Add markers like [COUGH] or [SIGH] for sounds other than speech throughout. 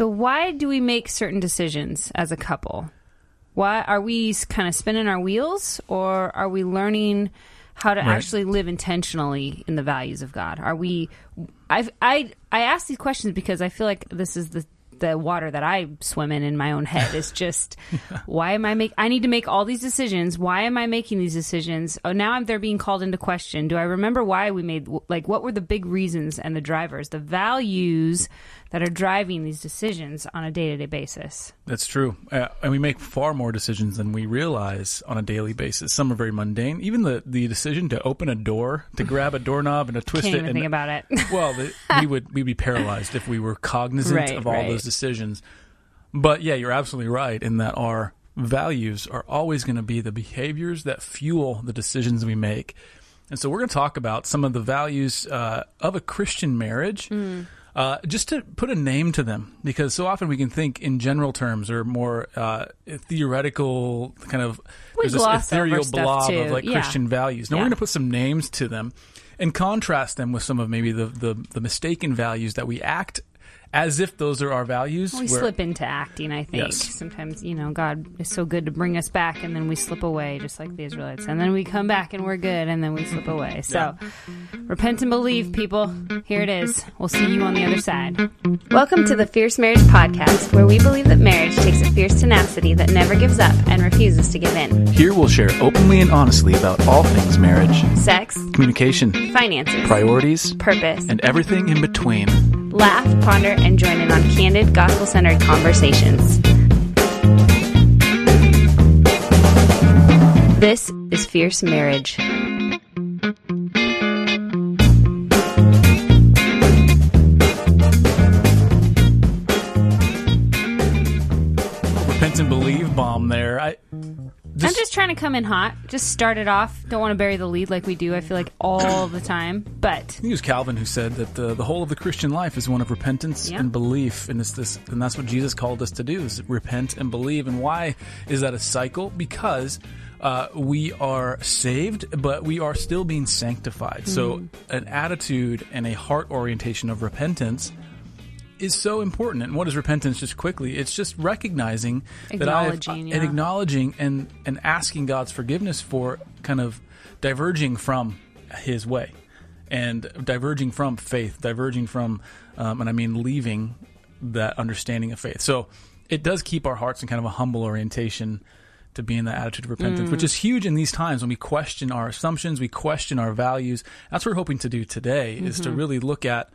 So why do we make certain decisions as a couple? Why are we kind of spinning our wheels, or are we learning how to Right. actually live intentionally in the values of God? Are we? I've, I I ask these questions because I feel like this is the the water that I swim in in my own head. It's just [LAUGHS] why am I make? I need to make all these decisions. Why am I making these decisions? Oh, now I'm they're being called into question. Do I remember why we made? Like, what were the big reasons and the drivers, the values that are driving these decisions on a day to day basis? That's true. Uh, and we make far more decisions than we realize on a daily basis. Some are very mundane. Even the, the decision to open a door, to grab a doorknob and to twist Can't it. even and, think about it. [LAUGHS] well, the, we would we'd be paralyzed if we were cognizant Right, of all right. those decisions. But yeah, you're absolutely right in that our values are always going to be the behaviors that fuel the decisions we make. And so we're going to talk about some of the values uh, of a Christian marriage. Mm. Uh, just to put a name to them, because so often we can think in general terms or more uh, theoretical kind of We there's this ethereal blob of like Yeah. Christian values. Now we're going to put some names to them and contrast them with some of maybe the, the, the mistaken values that we act as if those are our values. We where- slip into acting, I think. Yes. Sometimes, you know, God is so good to bring us back, and then we slip away, just like the Israelites. And then we come back and we're good, and then we slip away. So, repent and believe, people. Here it is. We'll see you on the other side. Welcome to the Fierce Marriage Podcast, where we believe that marriage takes a fierce tenacity that never gives up and refuses to give in. Here we'll share openly and honestly about all things marriage, Sex, communication, finances, priorities, purpose. and everything in between. Laugh, ponder, and join in on candid, gospel centered conversations. This is Fierce Marriage. Repent and believe bomb there. I I'm just trying to come in hot. Just start it off. Don't want to bury the lead like we do, I feel like, all the time. But I think it was Calvin who said that the, the whole of the Christian life is one of repentance Yeah. and belief, and it's this, and that's what Jesus called us to do: is repent and believe. And why is that a cycle? Because uh, we are saved, but we are still being sanctified. So, Mm-hmm. an attitude and a heart orientation of repentance is so important. And what is repentance? Just quickly, it's just recognizing that I've Acknowledging, and acknowledging and and asking God's forgiveness for kind of diverging from His way and diverging from faith, diverging from, um, and I mean leaving that understanding of faith. So it does keep our hearts in kind of a humble orientation to be in that attitude of repentance, Mm. which is huge in these times when we question our assumptions, we question our values. That's what we're hoping to do today is to really look at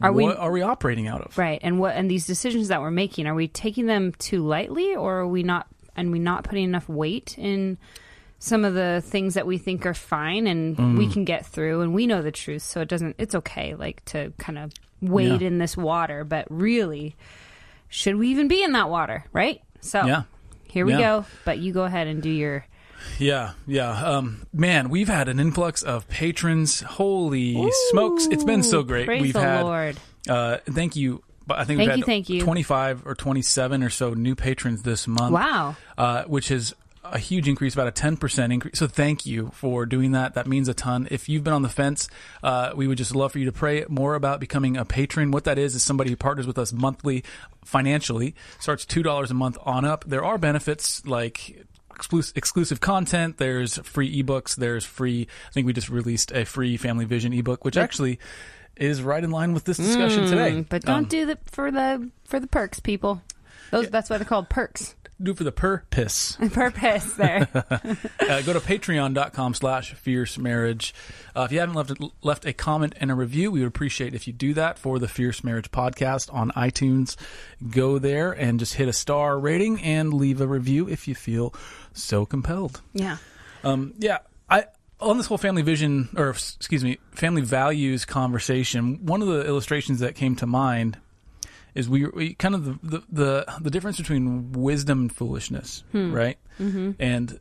Are we- are we operating out of? right, and what and these decisions that we're making, are we taking them too lightly or are we not and we not putting enough weight in some of the things that we think are fine and we Mm. can get through and we know the truth, so it doesn't it's okay like to kind of wade Yeah. in this water, but really should we even be in that water, right? So Yeah. here we Yeah. go. But you go ahead and do your Yeah, yeah. Um, man, we've had an influx of patrons. Holy smokes! It's been so great. We've had. Lord. Uh, thank you. But I think Thank we've you, had thank you. 25 or 27 or so new patrons this month. Wow. Uh, which is a huge increase, about a 10% increase. So thank you for doing that. That means a ton. If you've been on the fence, uh, we would just love for you to pray more about becoming a patron. What that is, is somebody who partners with us monthly financially, starts $2 a month on up. There are benefits like exclusive, exclusive content. There's free ebooks. There's free, I think we just released a free Family Vision ebook, which actually is right in line with this discussion today. Mm, But don't Um, do the for the for the perks, people. Those that's why they're called perks. Do it for the purpose. [LAUGHS] Purpose there. [LAUGHS] uh, go to patreon.com slash fierce marriage uh, if you haven't left left a comment and a review we would appreciate if you do that for the fierce marriage podcast on itunes go there and just hit a star rating and leave a review if you feel so compelled yeah. um, yeah, I on this whole family vision or excuse me, family values conversation. One of the illustrations that came to mind is we, we kind of the, the the the difference between wisdom and foolishness, hmm. right? Mm-hmm. And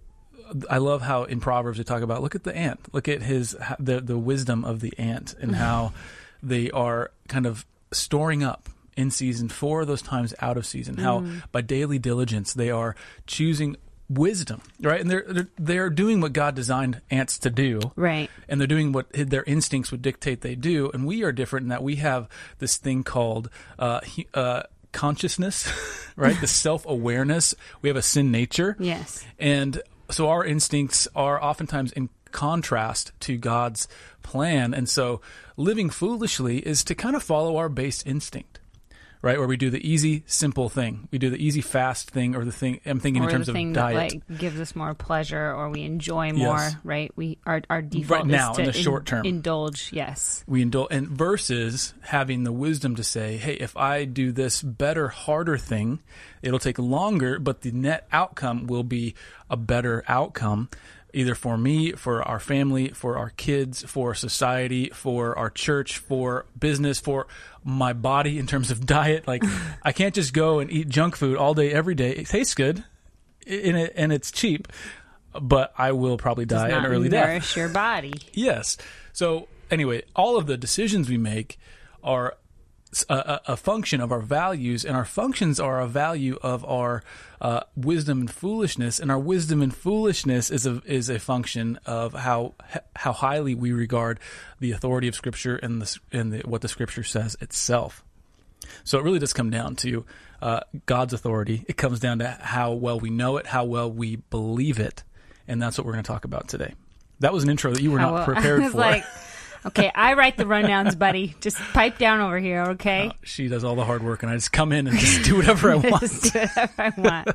I love how in Proverbs they talk about look at the ant, look at his the the wisdom of the ant and mm-hmm. how they are kind of storing up in season for those times out of season. How mm. by daily diligence they are choosing wisdom, right? And they're they're, they're doing what God designed ants to do, Right. and they're doing what their instincts would dictate they do. And we are different in that we have this thing called uh, uh, consciousness, [LAUGHS] right? the [LAUGHS] self awareness. We have a sin nature. Yes. And so our instincts are oftentimes in contrast to God's plan. And so living foolishly is to kind of follow our base instinct, right? Where we do the easy, simple thing. We do the easy, fast thing or the thing I'm thinking or in terms the of diet. that like gives us more pleasure or we enjoy more, Yes. right? We our our default Right now, is to in the short term. indulge. Yes. we indulge and versus having the wisdom to say hey if i do this better harder thing it'll take longer but the net outcome will be a better outcome either for me for our family for our kids for society for our church for business for my body in terms of [LAUGHS] diet like [LAUGHS] i can't just go and eat junk food all day every day it tastes good and, it, and it's cheap but i will probably die an early death nourish your body. [LAUGHS] Yes. So anyway, all of the decisions we make are a, a, function of our values, and our functions are a value of our uh, wisdom and foolishness, and our wisdom and foolishness is a is a function of how how highly we regard the authority of Scripture and the and the, what the Scripture says itself. So it really does come down to uh, God's authority. It comes down to how well we know it, how well we believe it, and that's what we're going to talk about today. That was an intro that you were How not well- [LAUGHS] prepared for. like, okay, I write the rundowns, buddy. Just pipe down over here, okay? Uh, she does all the hard work, and I just come in and just do whatever I [LAUGHS] want. Just do whatever I want.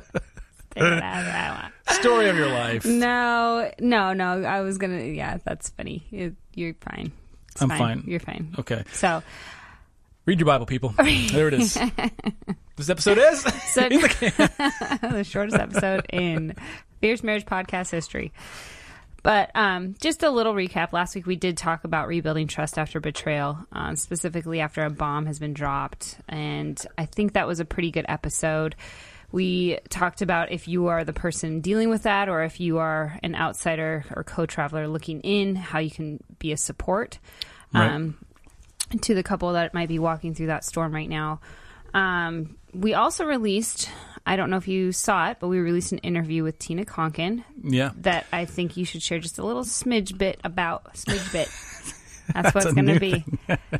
Whatever I want. Story of your life. No, no, no. I was gonna. Yeah, that's funny. You- You're fine. It's I'm fine. You're fine. Okay, So, read your Bible, people. [LAUGHS] There it is. this episode is. so [LAUGHS] the shortest episode in Fierce Marriage podcast history. But um, just a little recap. Last week we did talk about rebuilding trust after betrayal, um, specifically after a bomb has been dropped, and I think that was a pretty good episode. We talked about if you are the person dealing with that, or if you are an outsider or co-traveler looking in, how you can be a support Right. um, to the couple that might be walking through that storm right now. Um, we also released. I don't know if you saw it, but we released an interview with Tina Konkin yeah. that I think you should share just a little smidge bit about. Smidge bit. [LAUGHS] [LAUGHS] That's what it's going to be.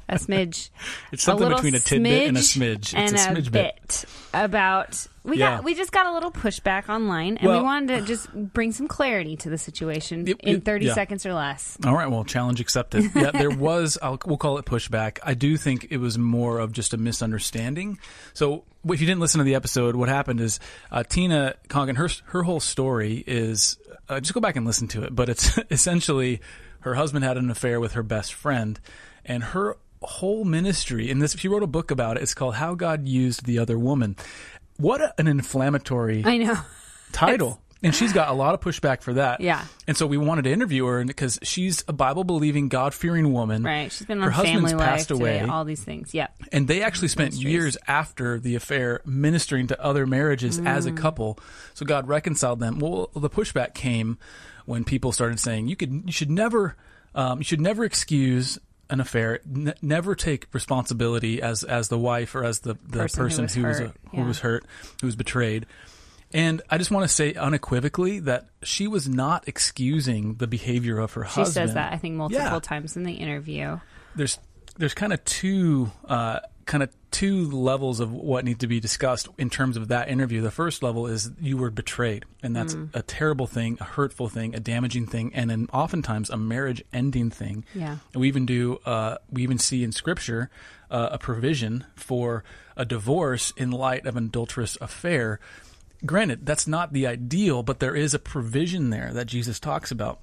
A smidge. [LAUGHS] It's something little between a tidbit and a smidge. And it's a smidge bit. bit about. We Yeah. got. We just got a little pushback online, and Well- we wanted to just bring some clarity to the situation Yep, in thirty yeah. seconds or less. All right, well, challenge accepted. [LAUGHS] Yeah, there was, I'll, we'll call it pushback. I do think it was more of just a misunderstanding. So, if you didn't listen to the episode, what happened is uh, Tina Konkin, her, her whole story is uh, just go back and listen to it, but it's essentially her husband had an affair with her best friend, and her whole ministry, and this, she wrote a book about it, it's called How God Used the Other Woman. What an inflammatory I know. [LAUGHS] title. And she's got a lot of pushback for that. Yeah. And so we wanted to interview her because she's a Bible believing, God fearing woman. Right. She's been Her husband's Family Life passed away. all these things. Yep. And they actually spent Ministries. years after the affair ministering to other marriages as Mm. a couple. So God reconciled them. Well, the pushback came when people started saying you could, you should never, um, you should never excuse an affair, n- never take responsibility as as the wife or as the, the Person person, who was who was, hurt. who Yeah. was hurt, who was betrayed. And I just want to say unequivocally that she was not excusing the behavior of her She husband. She says that I think multiple Yeah. times in the interview. there's there's kind of two uh, kind of two levels of what need to be discussed in terms of that interview. The first level is you were betrayed, and that's Mm. a terrible thing, a hurtful thing, a damaging thing, and an oftentimes a marriage ending thing. Yeah. And we even do uh, we even see in Scripture uh, a provision for a divorce in light of an adulterous affair. Granted, that's not the ideal, but there is a provision there that Jesus talks about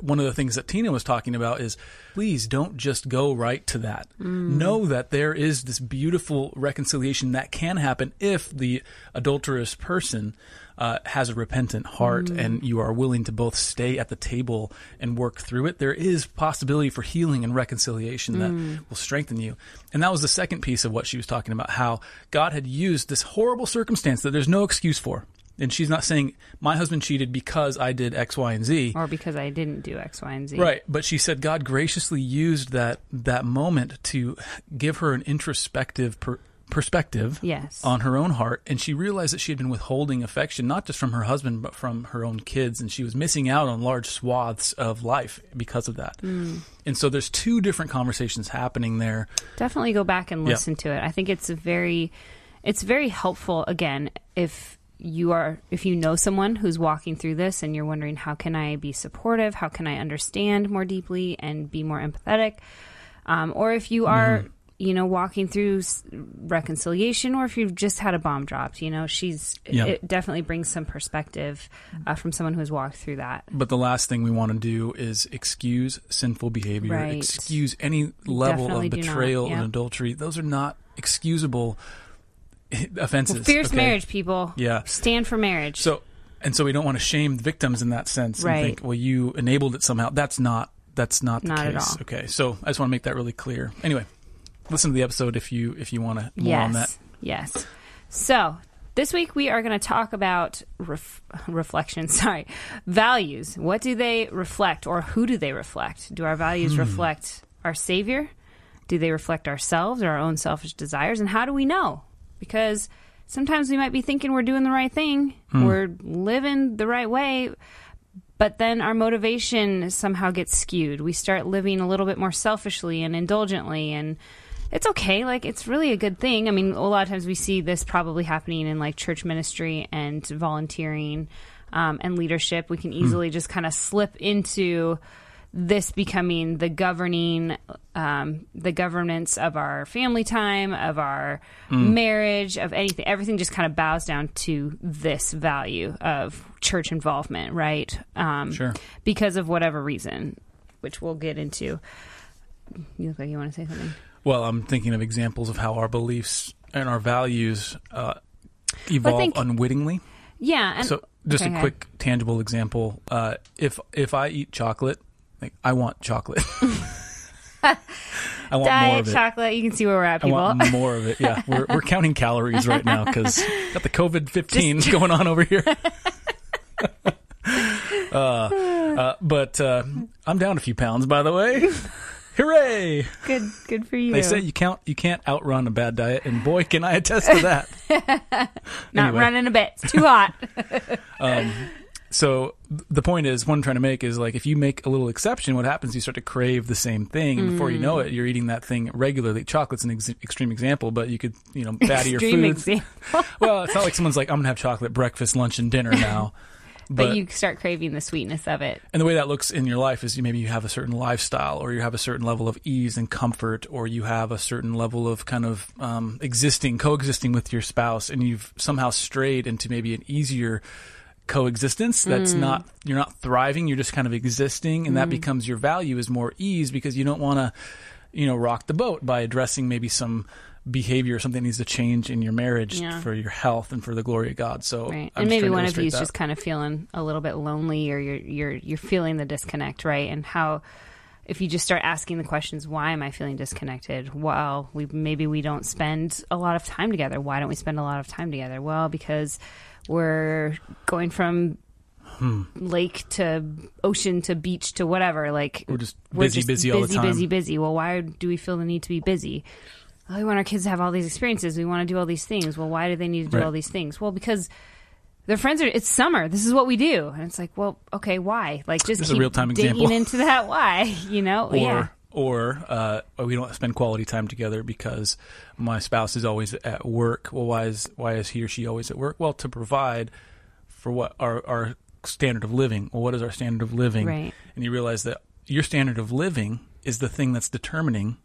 one of the things that Tina was talking about is please don't just go right to that. Mm. Know that there is this beautiful reconciliation that can happen if the adulterous person uh, has a repentant heart mm. and you are willing to both stay at the table and work through it. There is possibility for healing and reconciliation that mm. will strengthen you. And that was the second piece of what she was talking about how God had used this horrible circumstance that there's no excuse for. And she's not saying my husband cheated because I did X, Y, and Z. Or because I didn't do X, Y, and Z. Right, but she said God graciously used that that moment to give her an introspective per, perspective Yes. on her own heart, and she realized that she had been withholding affection not just from her husband but from her own kids, and she was missing out on large swaths of life because of that. Mm. And so there's two different conversations happening there. Definitely go back and Yeah. listen to it. I think it's a very it's very helpful again if you are if you know someone who's walking through this and you're wondering how can I be supportive, how can I understand more deeply and be more empathetic, um, or if you are you know walking through reconciliation, or if you've just had a bomb dropped, you know she's it definitely brings some perspective uh, from someone who's walked through that. But the last thing we want to do is excuse sinful behavior, Right. excuse any level Definitely of not, betrayal yeah. and adultery. Those are not excusable [LAUGHS] offenses. Fierce okay? marriage, people. Yeah. stand for marriage. So, and so we don't want to shame the victims in that sense Right. and think, well, you enabled it somehow. That's not. That's not the Not at case. all. Okay, so I just want to make that really clear. Anyway, listen to the episode if you if you want to more yes, on that. yes. So this week we are going to talk about ref- reflection. [LAUGHS] Sorry, values. What do they reflect, or who do they reflect? Do our values Hmm. reflect our Savior? Do they reflect ourselves or our own selfish desires? And how do we know? Because sometimes we might be thinking we're doing the right thing, Hmm. we're living the right way, but then our motivation somehow gets skewed. We start living a little bit more selfishly and indulgently and it's okay. Like it's really a good thing. I mean, a lot of times we see this probably happening in like church ministry and volunteering um, and leadership. We can easily just kind of slip into this becoming the governing, um, the governance of our family time, of our marriage, of anything. Everything just kind of bows down to this value of church involvement, right? Um, Sure. Because of whatever reason, which we'll get into. You look like you want to say something. Well, I'm thinking of examples of how our beliefs and our values uh, evolve think- unwittingly. Yeah, and so, just okay, a quick tangible example: uh, if if I eat chocolate, like I want chocolate. [LAUGHS] I want more diet of it. chocolate. You can see where we're at, I people. want more of it. Yeah, [LAUGHS] we're we're counting calories right now because got the COVID fifteen going on over here. [LAUGHS] uh, uh, but uh, I'm down a few pounds, by the way. Hooray! good, good for you. They say you can't you can't outrun a bad diet, and boy, can I attest to that. not anyway. running a bit. It's too hot. So the point is, what I'm trying to make is like if you make a little exception, what happens? You start to crave the same thing, and before you know Mm. it, you're eating that thing regularly. Chocolate's an ex- extreme example, but you could you know batter your food [LAUGHS] well, it's not like someone's like I'm gonna have chocolate breakfast, lunch, and dinner [LAUGHS] now. but, you start craving the sweetness of it. And the way that looks in your life is you maybe you have a certain lifestyle, or you have a certain level of ease and comfort, or you have a certain level of kind of um, existing, coexisting with your spouse, and you've somehow strayed into maybe an easier coexistence that's hmm. not you're not thriving you're just kind of existing and that hmm. becomes your value is more ease because you don't want to you know rock the boat by addressing maybe some behavior or something that needs to change in your marriage Yeah. for your health and for the glory of God so Right. And maybe one of you is just kind of feeling a little bit lonely or you're you're you're feeling the disconnect, right? And how if you just start asking the questions, why am I feeling disconnected? Well, we maybe we don't spend a lot of time together. Why don't we spend a lot of time together? Well, because we're going from Hmm. lake to ocean to beach to whatever. Like We're just we're busy, just busy all the busy, time. busy, busy. Busy. Well, why do we feel the need to be busy? Oh, we want our kids to have all these experiences. We want to do all these things. Well, why do they need to do Right. all these things? Well, because their friends are. It's summer. This is what we do, and it's like, well, okay, why? Like, just This keep digging example. into that. Why? [LAUGHS] You know? or yeah. Or uh, we don't spend quality time together because my spouse is always at work. Well, why is why is he or she always at work? Well, to provide for what our our standard of living. Well, what is our standard of living? Right. And you realize that your standard of living is the thing that's determining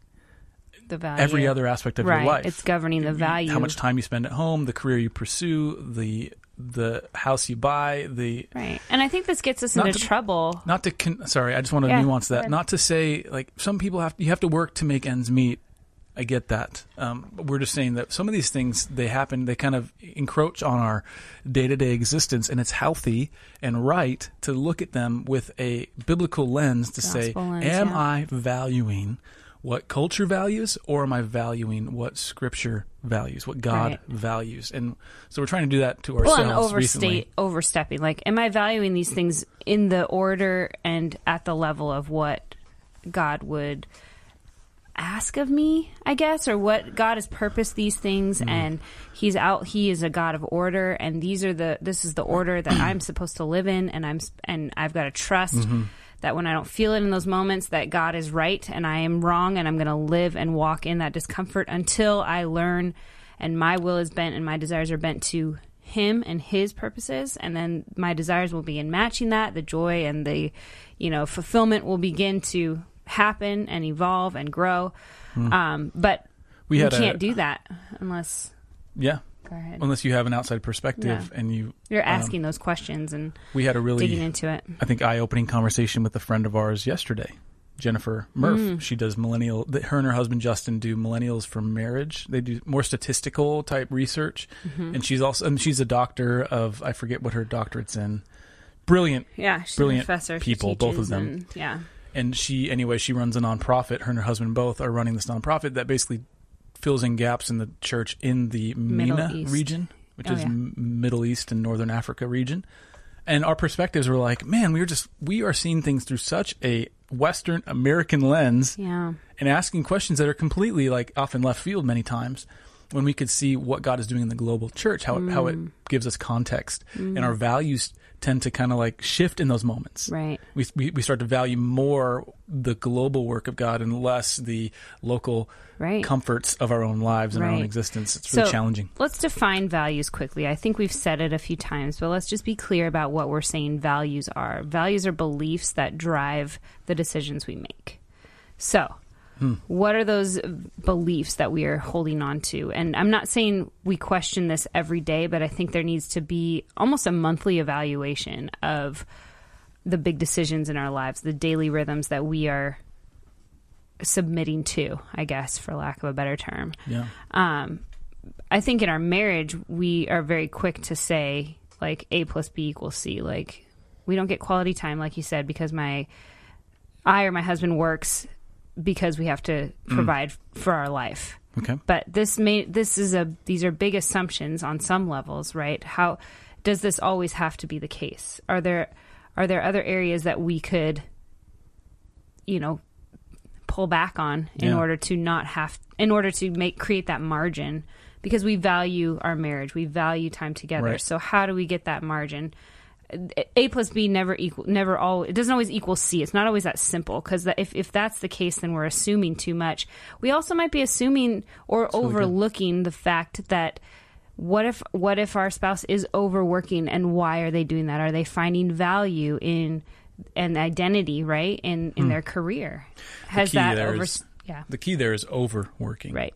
The value. every other aspect of right. your life. It's governing the value. How much time you spend at home, the career you pursue, the the house you buy, the Right. And I think this gets us into to- trouble. not to con- sorry i just want to Yeah, nuance that not to say like some people have you have to work to make ends meet i get that um, but we're just saying that some of these things they happen they kind of encroach on our day-to-day existence and it's healthy and right to look at them with a biblical lens to say lens, am yeah. i valuing what culture values or am i valuing what scripture values what god Right. values and so we're trying to do that to Well, ourselves and overstate, recently overstepping. Like, am I valuing these things in the order and at the level of what God would ask of me? I guess, or what God has purposed these things, Mm-hmm. and He's out. He is a God of order, and these are the. This is the order that I'm supposed to live in, and I'm and I've got to trust. Mm-hmm. That when I don't feel it in those moments, that God is right and I am wrong, and I'm going to live and walk in that discomfort until I learn and my will is bent and my desires are bent to him and his purposes and then my desires will be in matching that the joy and the you know fulfillment will begin to happen and evolve and grow um, but Hmm. We we, can't do that unless Yeah. Go ahead Unless you have an outside perspective Yeah. and you, you're um, asking those questions and we had a really digging into it I think, eye-opening conversation with a friend of ours yesterday, Jennifer Murph. Mm. She does millennial. Her and her husband Justin do millennials for marriage. They do more statistical type research, Mm-hmm. and she's also and she's a doctor of I forget what her doctorate's in. Brilliant yeah she's Brilliant a professor people, both of them. and- yeah and she anyway she runs a nonprofit her and her husband both are running this nonprofit that basically fills in gaps in the church in the Middle MENA East. region which Oh, is yeah. Middle East and Northern Africa region and our perspectives were like man we were just we are seeing things through such a western american lens yeah and asking questions that are completely like off in left field many times when we could see what God is doing in the global church, how it, how it Mm. gives us context, and our values tend to kind of like shift in those moments right we, we we start to value more the global work of God and less the local right comforts of our own lives and our own existence. It's really So- challenging. Let's define values quickly. I think we've said it a few times, but let's just be clear about what we're saying values are. Values are beliefs that drive the decisions we make. So, what are those beliefs that we are holding on to? And I'm not saying we question this every day, but I think there needs to be almost a monthly evaluation of the big decisions in our lives, the daily rhythms that we are submitting to, I guess, for lack of a better term Yeah. um, I think in our marriage we are very quick to say like A plus B equals C. Like we don't get quality time, like you said, because my I or my husband works because we have to mm. provide for our life. Okay. But this may this is a these are big assumptions on some levels, right? How does this always have to be the case? Are there are there other areas that we could you know pull back on in Yeah. order to not have in order to make create that margin because we value our marriage, we value time together. Right. So how do we get that margin? A plus B never equal, never all. It doesn't always equal C. It's not always that simple because if if that's the case, then we're assuming too much. We also might be assuming or overlooking the fact that what if what if our spouse is overworking and why are they doing that? Are they finding value in an identity right in in their career? Has Hmm. key that over? is- yeah, The key there is overworking. right.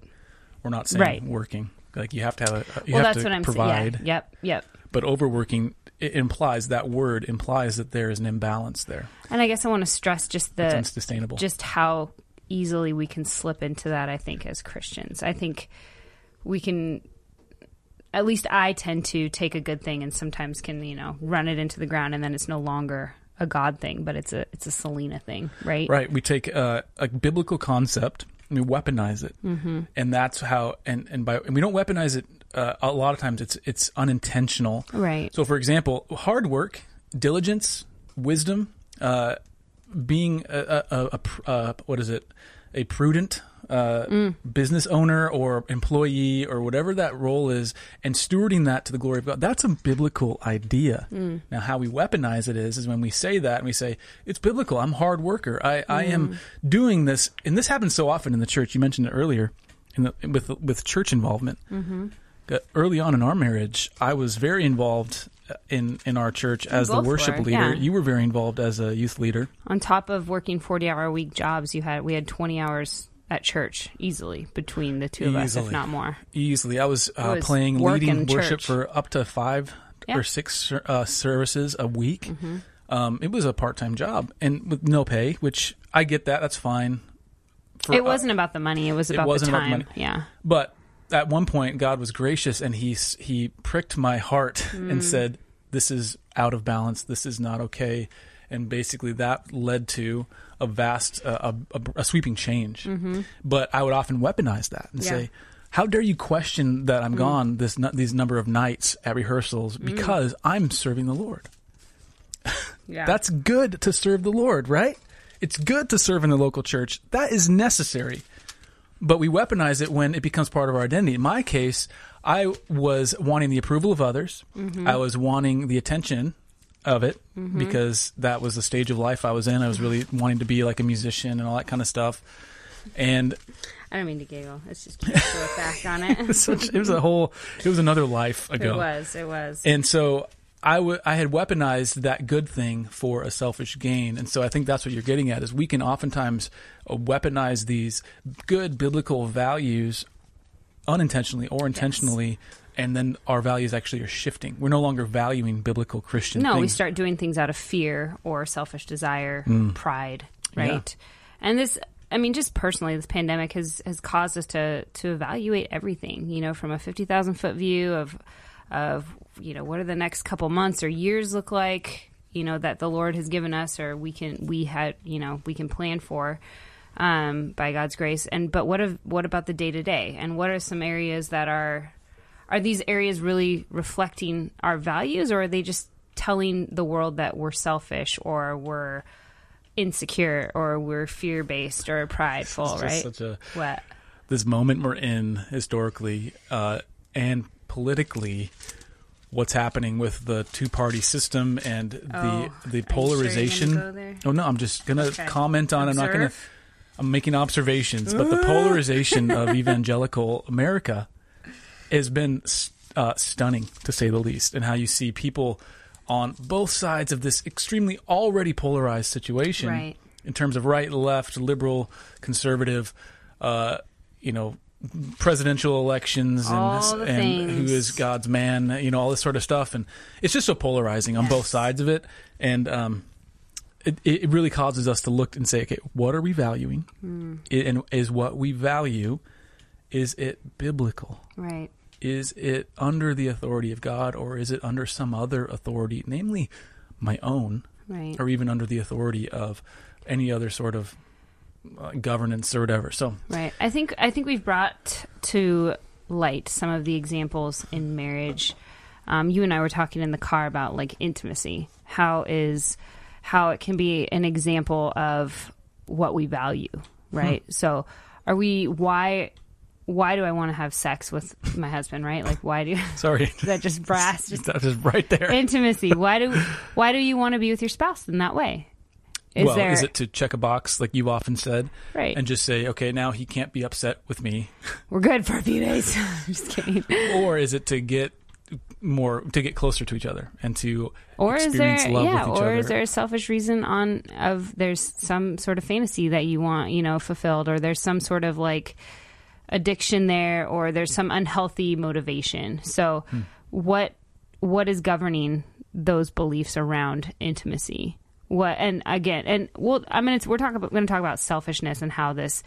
We're not saying Right. working. Like you have to have a, you well, have that's to what I'm provide. saying. Yeah. Yep. Yep. But overworking it implies that word implies that there is an imbalance there. And I guess I want to stress just It's the unsustainable. just how easily we can slip into that i think as christians i think we can at least i tend to take a good thing and sometimes can you know run it into the ground and then it's no longer a god thing but it's a it's a selena thing right Right. We take uh, a biblical concept and we weaponize it, Mm-hmm. and that's how. And and by and we don't weaponize it. Uh, a lot of times, it's it's unintentional. right So, for example, hard work, diligence, wisdom, uh, being a, a, a, a uh, what is it, a prudent uh, Mm. business owner or employee or whatever that role is, and stewarding that to the glory of God. That's a biblical idea. Mm. Now, how we weaponize it is, is when we say that and we say it's biblical. I'm a hard worker. I, I Mm. am doing this, and this happens so often in the church. You mentioned it earlier, in the, with with church involvement Mm-hmm. Uh, early on in our marriage, I was very involved uh, in in our church as the worship were, leader. yeah. You were very involved as a youth leader. on top of working 40 hour a week jobs you had we had 20 hours at church easily between the two of us if not more Easily, I was, uh, was playing leading worship church. for up to five Yeah. Mm-hmm. or six uh, services a week. Um, it was a part time job and with no pay, which I get that. That's fine. For, it uh, wasn't about the money it was it about wasn't the about time money. yeah But at one point, God was gracious and he he pricked my heart Mm. and said, "This is out of balance. This is not okay." And basically, that led to a vast, uh, a, a, sweeping change. But I would often weaponize that and Mm-hmm. Yeah. say, "How dare you question that Mm. I'm gone this these number of nights at rehearsals because I'm serving the Lord." [LAUGHS] yeah That's good to serve the Lord, right? It's good to serve in the local church. That is necessary. But we weaponize it when it becomes part of our identity. In my case, I was wanting the approval of others. Mm-hmm. I was wanting the attention of it mm-hmm. because that was the stage of life I was in. I was really wanting to be like a musician and all that kind of stuff. and I don't mean to giggle. It's just cute to look back on it. [LAUGHS] such, it was a whole it was another life ago It was. It was. and so I I had weaponized that good thing for a selfish gain, and so I think that's what you're getting at is we can oftentimes uh, weaponize these good biblical values unintentionally or intentionally, and then our values actually are shifting. We're no longer valuing biblical Christian. no, we start doing things out of fear or selfish desire, Mm. pride, right? And this, I mean, just personally, this pandemic has has caused us to to evaluate everything. You know, from a fifty thousand foot view of of you know what are the next couple months or years look like. You know that the Lord has given us, or we can we had you know we can plan for. Um, by God's grace, and but what of what about the day to day, and what are some areas that are are these areas really reflecting our values or are they just telling the world that we're selfish or we're insecure or we're fear based or prideful right such a what this moment we're in historically uh, and politically what's happening with the two party system and the Oh, the sure polarization. go oh no i'm just gonna Okay. comment on it. I'm not gonna i'm making observations but the polarization of [LAUGHS] evangelical america has been uh, stunning to say the least and how you see people on both sides of this extremely already polarized situation Right. in terms of right, left, liberal, conservative, uh, you know, presidential elections and, and who is God's man, you know, all this sort of stuff. And it's just so polarizing on both sides of it. And um, it, it really causes us to look and say, okay, what are we valuing? Hmm. I- And is what we value, is it biblical? right Is it under the authority of God or is it under some other authority, namely my own? right or even under the authority of any other sort of uh, governance or whatever. So, right. I think i think we've brought to light some of the examples in marriage. Um, you and i were talking in the car about like intimacy. How is how it can be an example of what we value right? So are we why why do i want to have sex with my husband right? Like why do [LAUGHS] sorry, that just brass? Just [LAUGHS] that right there. intimacy. Why do why do you want to be with your spouse in that way is well, there is it to check a box like you've often said, right. and just say, okay, now he can't be upset with me, [LAUGHS] we're good for a few days. [LAUGHS] Just kidding. Or is it to get more to get closer to each other and to or is there experience love yeah with each or other? is there a selfish reason on of there's some sort of fantasy that you want you know fulfilled or there's some sort of like addiction there or there's some unhealthy motivation? So Hmm. what what is governing those beliefs around intimacy what and again and we'll i'm gonna we're talking about we're gonna talk about selfishness and how this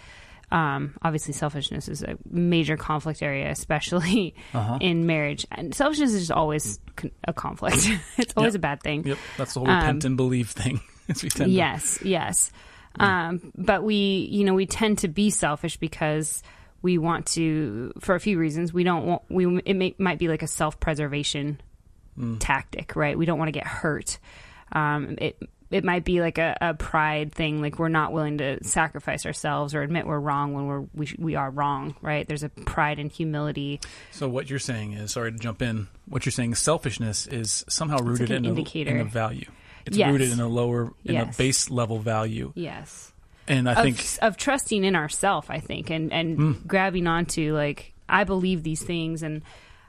um, obviously selfishness is a major conflict area especially Uh-huh. in marriage. And selfishness is just always a conflict. [LAUGHS] It's always Yep. a bad thing. Yep, that's the whole Um, repent and believe thing. [LAUGHS] as we tend to- yes yes. Um, but we you know we tend to be selfish because we want to for a few reasons. We don't want we it may, might be like a self-preservation tactic right? We don't want to get hurt. Um, it it might be like a, a pride thing like we're not willing to sacrifice ourselves or admit we're wrong when we're we, sh- we are wrong right there's a pride and humility So what you're saying is, sorry to jump in. What you're saying, selfishness is somehow rooted an in, a, indicator. in a value. It's Yes. rooted in a lower, in Yes. a base level value, yes and I of, think of trusting in ourself i think and and Hmm. grabbing onto like i believe these things and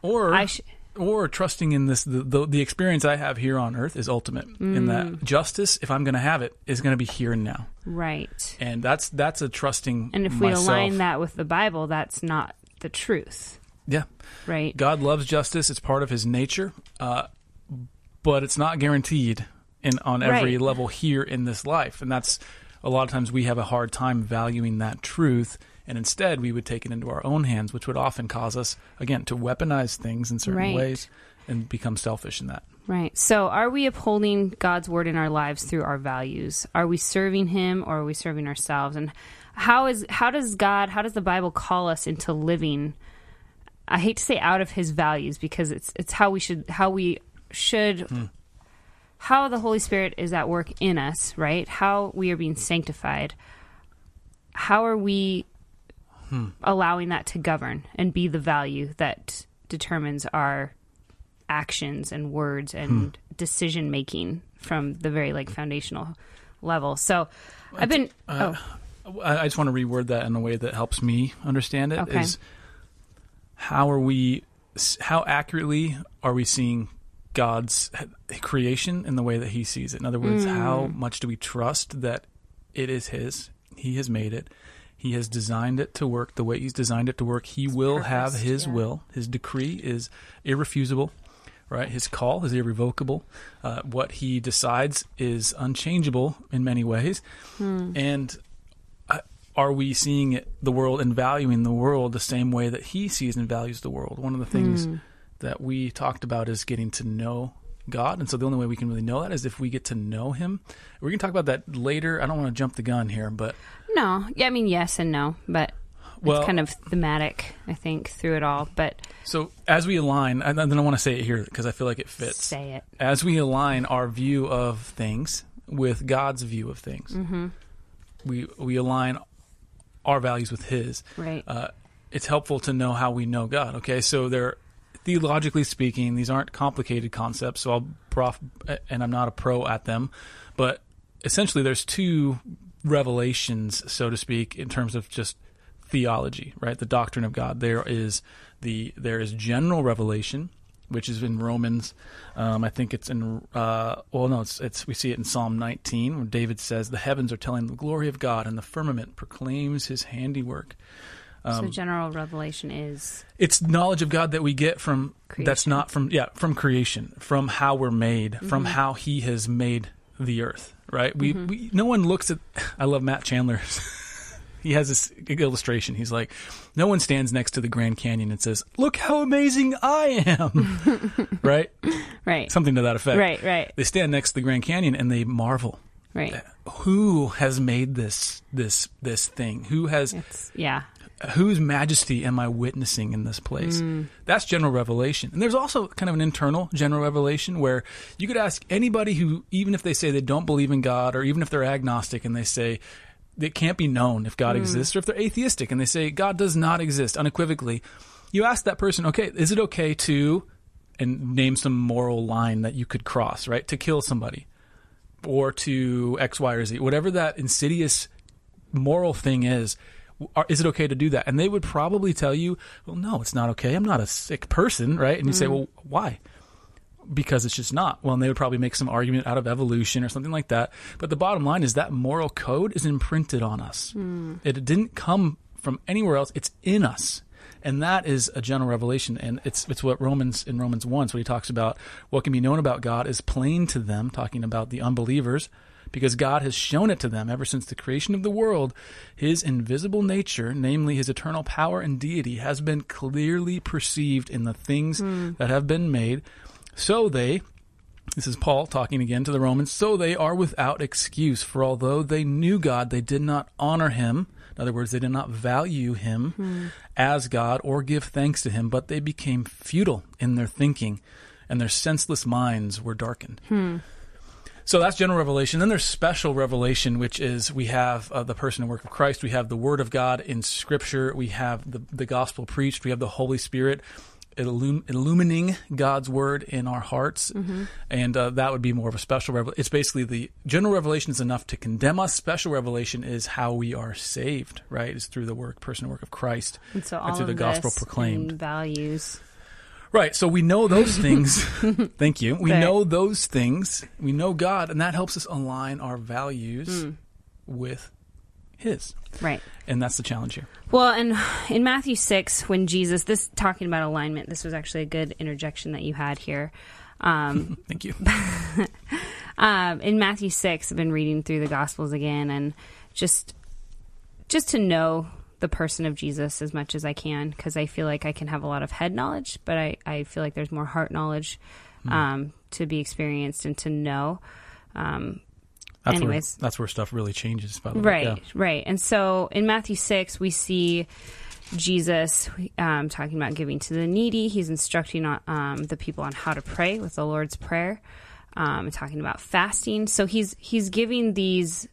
or I sh- or trusting in this the, the the experience I have here on earth is ultimate in Mm. that justice if I'm going to have it is going to be here and now. Right. And that's that's a trusting and if we myself. align that with the bible that's not the truth. Yeah. Right. God loves justice. It's part of his nature uh, but it's not guaranteed in on every Right. level here in this life. And that's a lot of times we have a hard time valuing that truth and instead we would take it into our own hands which would often cause us again to weaponize things in certain Right. ways and become selfish in that. Right. So are we upholding god's word in our lives through our values? Are we serving him or are we serving ourselves? And how is how does god how does the bible call us into living? I hate to say out of his values because it's it's how we should how we should hmm. how the holy spirit is at work in us right? How we are being sanctified. How are we allowing that to govern and be the value that determines our actions and words and hmm. decision making from the very like foundational level so i've been uh, oh I, just want to reword that in a way that helps me understand it. Okay. Is how are we? How accurately are we seeing God's creation in the way that He sees it? In other words, how hmm. much do we trust that it is His? He has made it. He has designed it to work the way He's designed it to work. He will have His yeah. will. His decree is irrefusable. Right, his call is irrevocable. Uh, what he decides is unchangeable in many ways, and uh, are we seeing it, the world and valuing the world the same way that he sees and values the world? One of the things that we talked about is getting to know God, and so the only way we can really know that is if we get to know Him. We're going to talk about that later. I don't want to jump the gun here, but No, yeah, I mean yes and no, but Well- it's kind of thematic, I think, through it all. But so as we align, and then I want to say it here because I feel like it fits. say it. as we align our view of things with God's view of things, Mm-hmm. we we align our values with His. Right. Uh, it's helpful to know how we know God. Okay, so they're theologically speaking, these aren't complicated concepts. So I'll prof, and I'm not a pro at them, but essentially, there's two revelations, so to speak, in terms of just theology, right? The doctrine of God. There is the there is general revelation, which is in Romans. Um, I think it's in uh, well, no, it's it's we see it in Psalm 19 where David says, "The heavens are telling the glory of God, and the firmament proclaims His handiwork." Um, so general revelation is It's knowledge of God that we get from that's Creation. Mm-hmm. not from yeah from creation, from how we're made, from how He has made the earth. Right? We, we no one looks at. [LAUGHS] I love Matt Chandler. [LAUGHS] he has this illustration. He's like, no one stands next to the Grand Canyon and says, "Look how amazing I am." [LAUGHS] right? right, Something to that effect. right, right, They stand next to the Grand Canyon and they marvel. right. Who has made this this this thing? Who has It's yeah, whose majesty am I witnessing in this place? Hmm. That's general revelation. And there's also kind of an internal general revelation where you could ask anybody who, even if they say they don't believe in God, or even if they're agnostic and they say it can't be known if God hmm. exists, or if they're atheistic and they say God does not exist unequivocally, you ask that person, okay, is it okay to, and name some moral line that you could cross, right? To kill somebody or to X, Y, or Z, whatever that insidious moral thing is, are, is it okay to do that? And they would probably tell you, well, no, it's not okay. I'm not a sick person, right? And you say, mm-hmm. well, why? Because it's just not. Well, and they would probably make some argument out of evolution or something like that. But the bottom line is that moral code is imprinted on us. Hmm. It didn't come from anywhere else. It's in us. And that is a general revelation, and it's it's what Romans in Romans one. So he talks about what can be known about God is plain to them, talking about the unbelievers, because God has shown it to them ever since the creation of the world. His invisible nature, namely his eternal power and deity, has been clearly perceived in the things hmm. that have been made. So they, this is Paul talking again to the Romans, so they are without excuse, for although they knew God, they did not honor him. In other words, they did not value him hmm. as God or give thanks to him, but they became futile in their thinking, and their senseless minds were darkened. Hmm. So that's general revelation. Then there's special revelation, which is we have uh, the person and work of Christ. We have the Word of God in Scripture. We have the, the gospel preached. We have the Holy Spirit illum- illumining God's Word in our hearts. And uh, that would be more of a special revelation. It's basically the general revelation is enough to condemn us. Special revelation is how we are saved, right? It's through the work, person and work of Christ. and so and through of the gospel proclaimed. values. Right. So we know those [LAUGHS] things. [LAUGHS] Thank you. We know those things. We know God, and that helps us align our values Hmm. with His. Right. And that's the challenge here. Well, and in Matthew 6, when Jesus, this talking about alignment, this was actually a good interjection that you had here. Um, [LAUGHS] Thank you. um, in Matthew 6, I've been reading through the Gospels again and just just to know the person of Jesus as much as I can because I feel like I can have a lot of head knowledge, but I, I feel like there's more heart knowledge um, to be experienced and to know. Um, That's Anyways. where that's where stuff really changes. By the way, Right, Yeah. right. And so in Matthew 6, we see Jesus um, talking about giving to the needy. He's instructing um, the people on how to pray with the Lord's Prayer, um, talking about fasting. So he's he's giving these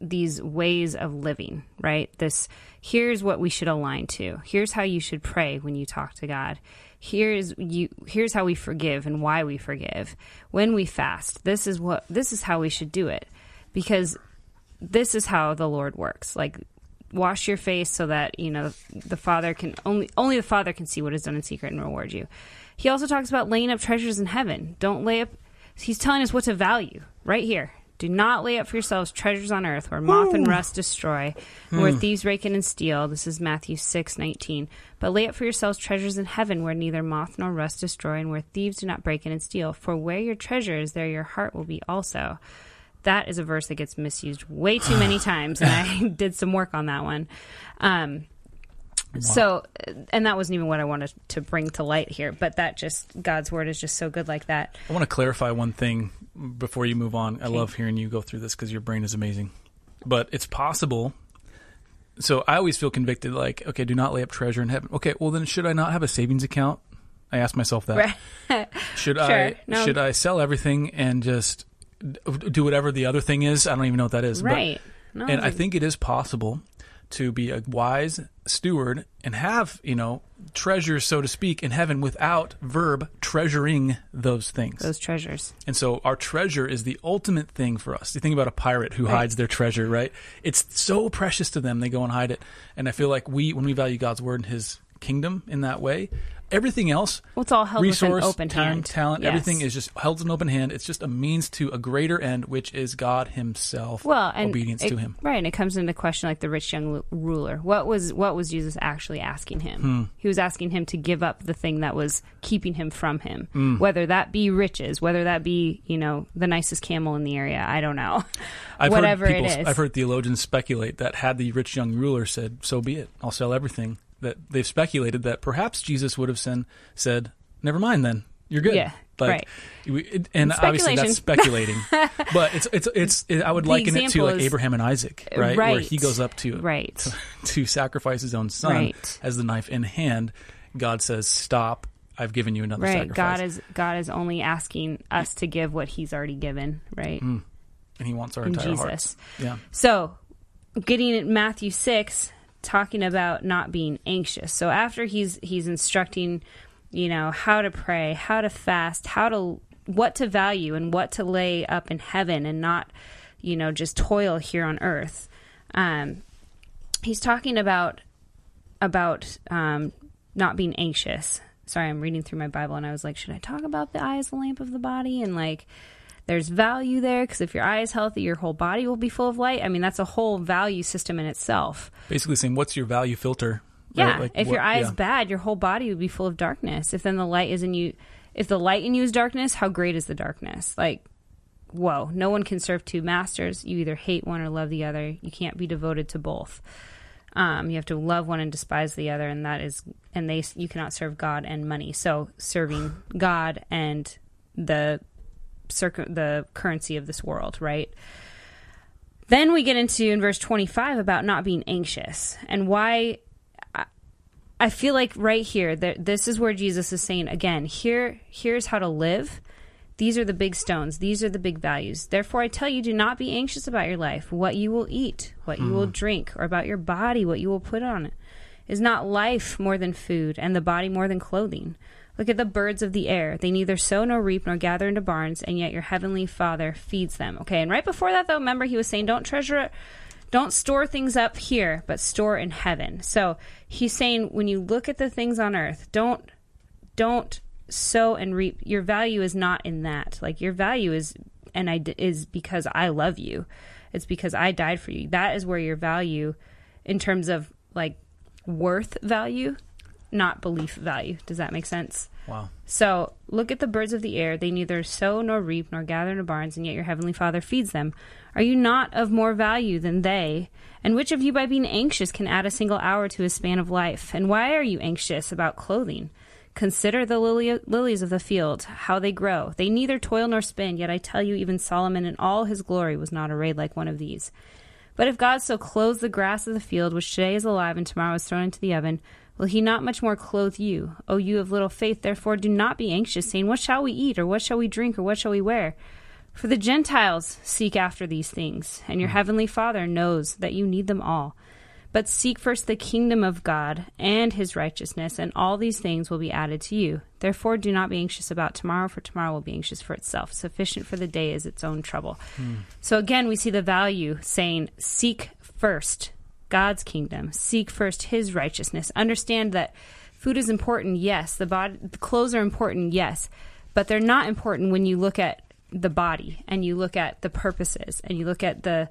these ways of living, right? This here's what we should align to. Here's how you should pray when you talk to God. Here's you here's how we forgive and why we forgive. When we fast, this is what this is how we should do it. Because this is how the Lord works. Like wash your face so that you know the father can only only the father can see what is done in secret and reward you he also talks about laying up treasures in heaven don't lay up he's telling us what to value right here do not lay up for yourselves treasures on earth where moth and rust destroy and where thieves break in and steal. This is matthew six nineteen. but lay up for yourselves treasures in heaven where neither moth nor rust destroy and where thieves do not break in and steal. For where your treasure is there your heart will be also. That is a verse that gets misused way too many [SIGHS] times, and I [LAUGHS] did some work on that one. Um, So, and that wasn't even what I wanted to bring to light here, but that just God's word is just so good like that. I want to clarify one thing before you move on. I love hearing you go through this because your brain is amazing. But it's possible. So I always feel convicted like, okay, do not lay up treasure in heaven. Okay, well then should I not have a savings account? I ask myself that. Right. [LAUGHS] Should Sure, I no. should I sell everything and just do whatever the other thing is? I don't even know what that is. but- right. No, and I think it is possible to be a wise steward and have, you know, treasures, so to speak, in heaven without verb treasuring those things. those treasures. And so our treasure is the ultimate thing for us. You think about a pirate who Right. hides their treasure, right? It's so precious to them, they go and hide it. And I feel like we, when we value God's word and his kingdom in that way, everything else, Well, it's all held resource, open time, hand. talent, Yes. everything is just held an open hand. It's just a means to a greater end, which is God himself, well, and obedience it- to him. Right, and it comes into question like the rich young ruler. What was what was Jesus actually asking him? Hmm. He was asking him to give up the thing that was keeping him from him, Hmm. whether that be riches, whether that be you know the nicest camel in the area. I don't know. [LAUGHS] I've Whatever heard it people, is. I've heard theologians speculate that had the rich young ruler said, "So be it, I'll sell everything," that they've speculated that perhaps Jesus would have sen- said, "Never mind, then you're good." Yeah, right. we- it- and obviously that's speculating, [LAUGHS] but it's it's it's. It, I would The liken it to like is- Abraham and Isaac, right? Where he goes up to right. [LAUGHS] to sacrifice his own son Right. as the knife in hand. God says, "Stop! I've given you another Right. sacrifice." God is God is only asking us to give what He's already given. Right. Hmm. and He wants our entire Jesus. hearts. Yeah. So, getting at Matthew six, talking about not being anxious. So after he's he's instructing, you know, how to pray, how to fast, how to what to value and what to lay up in heaven, and not, you know, just toil here on earth. Um, he's talking about about um, not being anxious. Sorry, I'm reading through my Bible and I was like, should I talk about the eye as the lamp of the body? And like, there's value there because if your eye is healthy, your whole body will be full of light. I mean, that's a whole value system in itself. Basically saying, "What's your value filter?" Yeah. Like, if what- your eye is yeah. bad, your whole body would be full of darkness. If then the light is in you, if the light in you is darkness, how great is the darkness? Like, whoa, no one can serve two masters. You either hate one or love the other. You can't be devoted to both. Um, you have to love one and despise the other, and that is, and they, you cannot serve God and money. So serving God and the circ- the currency of this world, right? Then we get into in verse 25 about not being anxious and why I- I feel like right here that this is where Jesus is saying again, here here's how to live. These are the big stones. These are the big values. Therefore I tell you do not be anxious about your life, what you will eat, what you will hmm. drink, or about your body, what you will put on it. Is not life more than food and the body more than clothing? Look at the birds of the air. They neither sow nor reap nor gather into barns, and yet your heavenly Father feeds them. Okay, and right before that, though, remember he was saying, don't treasure it, don't store things up here, but store in heaven. So he's saying, when you look at the things on earth, don't, don't sow and reap. Your value is not in that. Like your value is, and I is because I love you. It's because I died for you. That is where your value, in terms of like worth value, not belief value. Does that make sense? Wow. So look at the birds of the air. They neither sow nor reap nor gather into barns, and yet your heavenly Father feeds them. Are you not of more value than they? And which of you, by being anxious, can add a single hour to his span of life? And why are you anxious about clothing? Consider the lily- lilies of the field, how they grow. They neither toil nor spin, yet I tell you, even Solomon in all his glory was not arrayed like one of these. But if God so clothes the grass of the field, which today is alive and tomorrow is thrown into the oven, will he not much more clothe you? O you of little faith, therefore do not be anxious, saying, What shall we eat, or what shall we drink, or what shall we wear? For the Gentiles seek after these things, and your hmm. heavenly Father knows that you need them all. But seek first the kingdom of God and his righteousness, and all these things will be added to you. Therefore, do not be anxious about tomorrow, for tomorrow will be anxious for itself. Sufficient for the day is its own trouble. Hmm. So, again, we see the value saying, Seek first God's kingdom, seek first his righteousness. Understand that food is important, yes. The, body, the clothes are important, yes. But they're not important when you look at the body and you look at the purposes and you look at the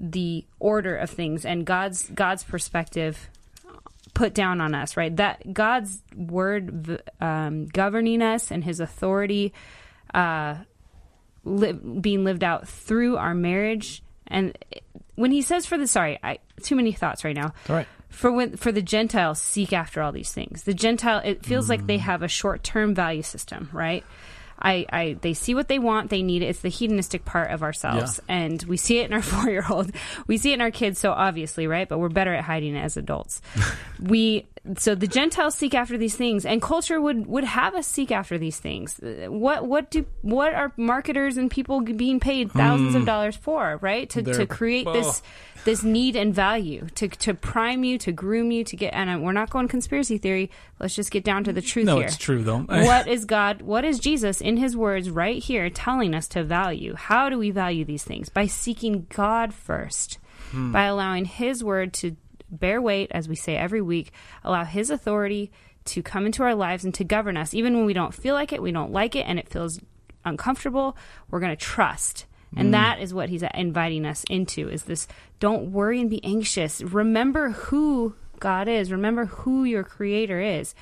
the order of things and God's God's perspective put down on us, right? That God's word um, governing us and His authority uh, li- being lived out through our marriage. And when He says for the sorry, I, too many thoughts right now. All right. For when for the Gentiles seek after all these things. The Gentile it feels like they mm. have a short term value system, right? I, I they see what they want, they need it. It's the hedonistic part of ourselves, and we see it in our [LAUGHS] four year old. We see it in our kids so obviously, right? But we're better at hiding it as adults. [LAUGHS] we so the Gentiles seek after these things, and culture would would have us seek after these things. What what do what are marketers and people being paid thousands of hmm. dollars for, right? To They're- to create well- this this need and value to to prime you, to groom you, to get. And we're not going conspiracy theory. Let's just get down to the mm-hmm. truth No, here it's true though. what [LAUGHS] is God, what is Jesus in his words right here telling us to value? How do we value these things? By seeking God first, hmm. by allowing his word to bear weight, as we say every week, allow his authority to come into our lives and to govern us. Even when we don't feel like it, we don't like it, and it feels uncomfortable, we're going to trust. And hmm. that is what he's inviting us into is this don't worry and be anxious. Remember who God is. Remember who your creator is.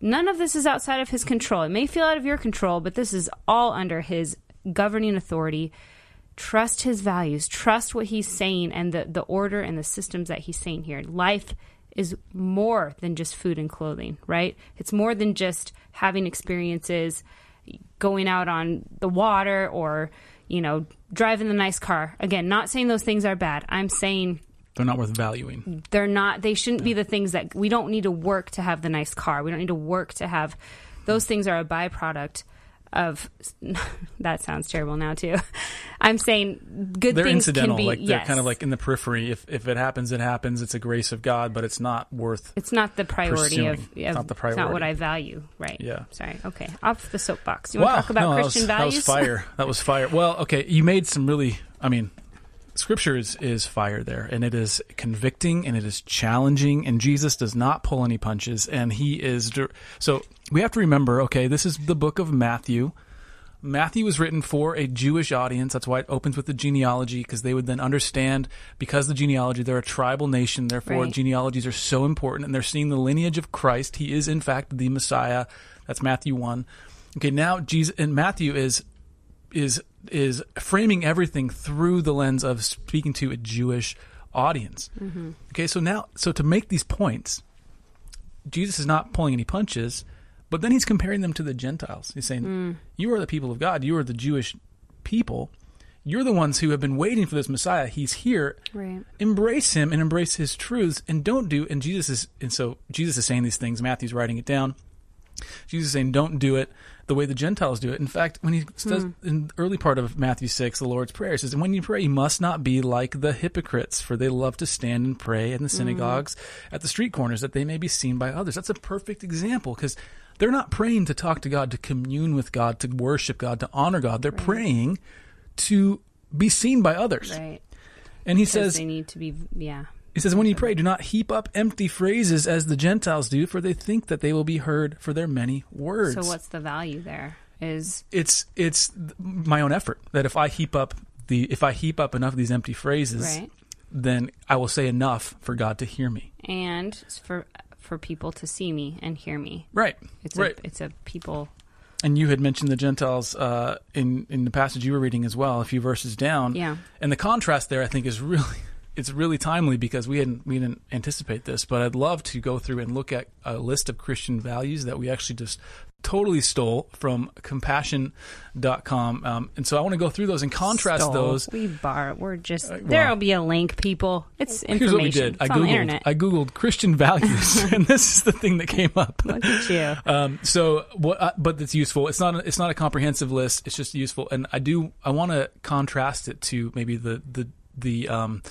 None of this is outside of his control. It may feel out of your control, but this is all under his governing authority. Trust his values, trust what he's saying and the, the order and the systems that he's saying here. Life is more than just food and clothing, right? It's more than just having experiences, going out on the water or, you know, driving the nice car. Again, not saying those things are bad. I'm saying They're not worth valuing. they're not they shouldn't be the things that we don't need to work to have the nice car we don't need to work to have those mm. things are a byproduct of [LAUGHS] that sounds terrible now too i'm saying good They're things incidental. can be like they're kind of like in the periphery. If if it happens, it happens. It's a grace of God, but it's not worth. it's not the priority of, of Not the it's not what i value right Yeah. sorry okay off the soapbox you want to talk about no, christian that was, values That was fire. That was fire. Well, okay, you made some really. I mean, scripture is is fire there, and it is convicting and it is challenging. And Jesus does not pull any punches, and he is. So we have to remember. Okay, this is the book of Matthew. Matthew was written for a Jewish audience. That's why it opens with the genealogy, because they would then understand because the genealogy, they're a tribal nation. Therefore, Right. genealogies are so important, and they're seeing the lineage of Christ. He is, in fact, the Messiah. That's Matthew one. Okay, now Jesus and Matthew is is is framing everything through the lens of speaking to a Jewish audience. Mm-hmm. Okay, so now, so to make these points, Jesus is not pulling any punches, but then he's comparing them to the Gentiles. He's saying, mm. "You are the people of God. You are the Jewish people. You're the ones who have been waiting for this Messiah. He's here. right Embrace him and embrace his truths, and don't do." And Jesus is, and so Jesus is saying these things. Matthew's writing it down. Jesus is saying, "Don't do it the way the Gentiles do it." In fact, when he says hmm. in the early part of Matthew six, the Lord's prayer he says, "And when you pray, you must not be like the hypocrites, for they love to stand and pray in the hmm. synagogues, at the street corners, that they may be seen by others." That's a perfect example because they're not praying to talk to God, to commune with God, to worship God, to honor God. They're praying to be seen by others. right And he because says, they need to be yeah he says, when you pray, do not heap up empty phrases as the Gentiles do, for they think that they will be heard for their many words. so what's the value there is It's it's my own effort that if I heap up the if I heap up enough of these empty phrases, right then I will say enough for God to hear me. and for for people to see me and hear me Right. it's right. a it's a people and you had mentioned the Gentiles uh, in in the passage you were reading as well, a few verses down. Yeah. And the contrast there, I think, is really it's really timely because we hadn't we didn't anticipate this, but I'd love to go through and look at a list of Christian values that we actually just totally stole from compassion.com. Um, and so I want to go through those and contrast Stole. those. We bar. We're just well. there'll be a link, people. It's information. Here's what we did. It's I googled. internet. I googled Christian values, [LAUGHS] and this is the thing that came up. Look at you. Um, so what? Uh, but it's useful. It's not. A, it's not a comprehensive list. It's just useful, and I do. I want to contrast it to maybe the the the um,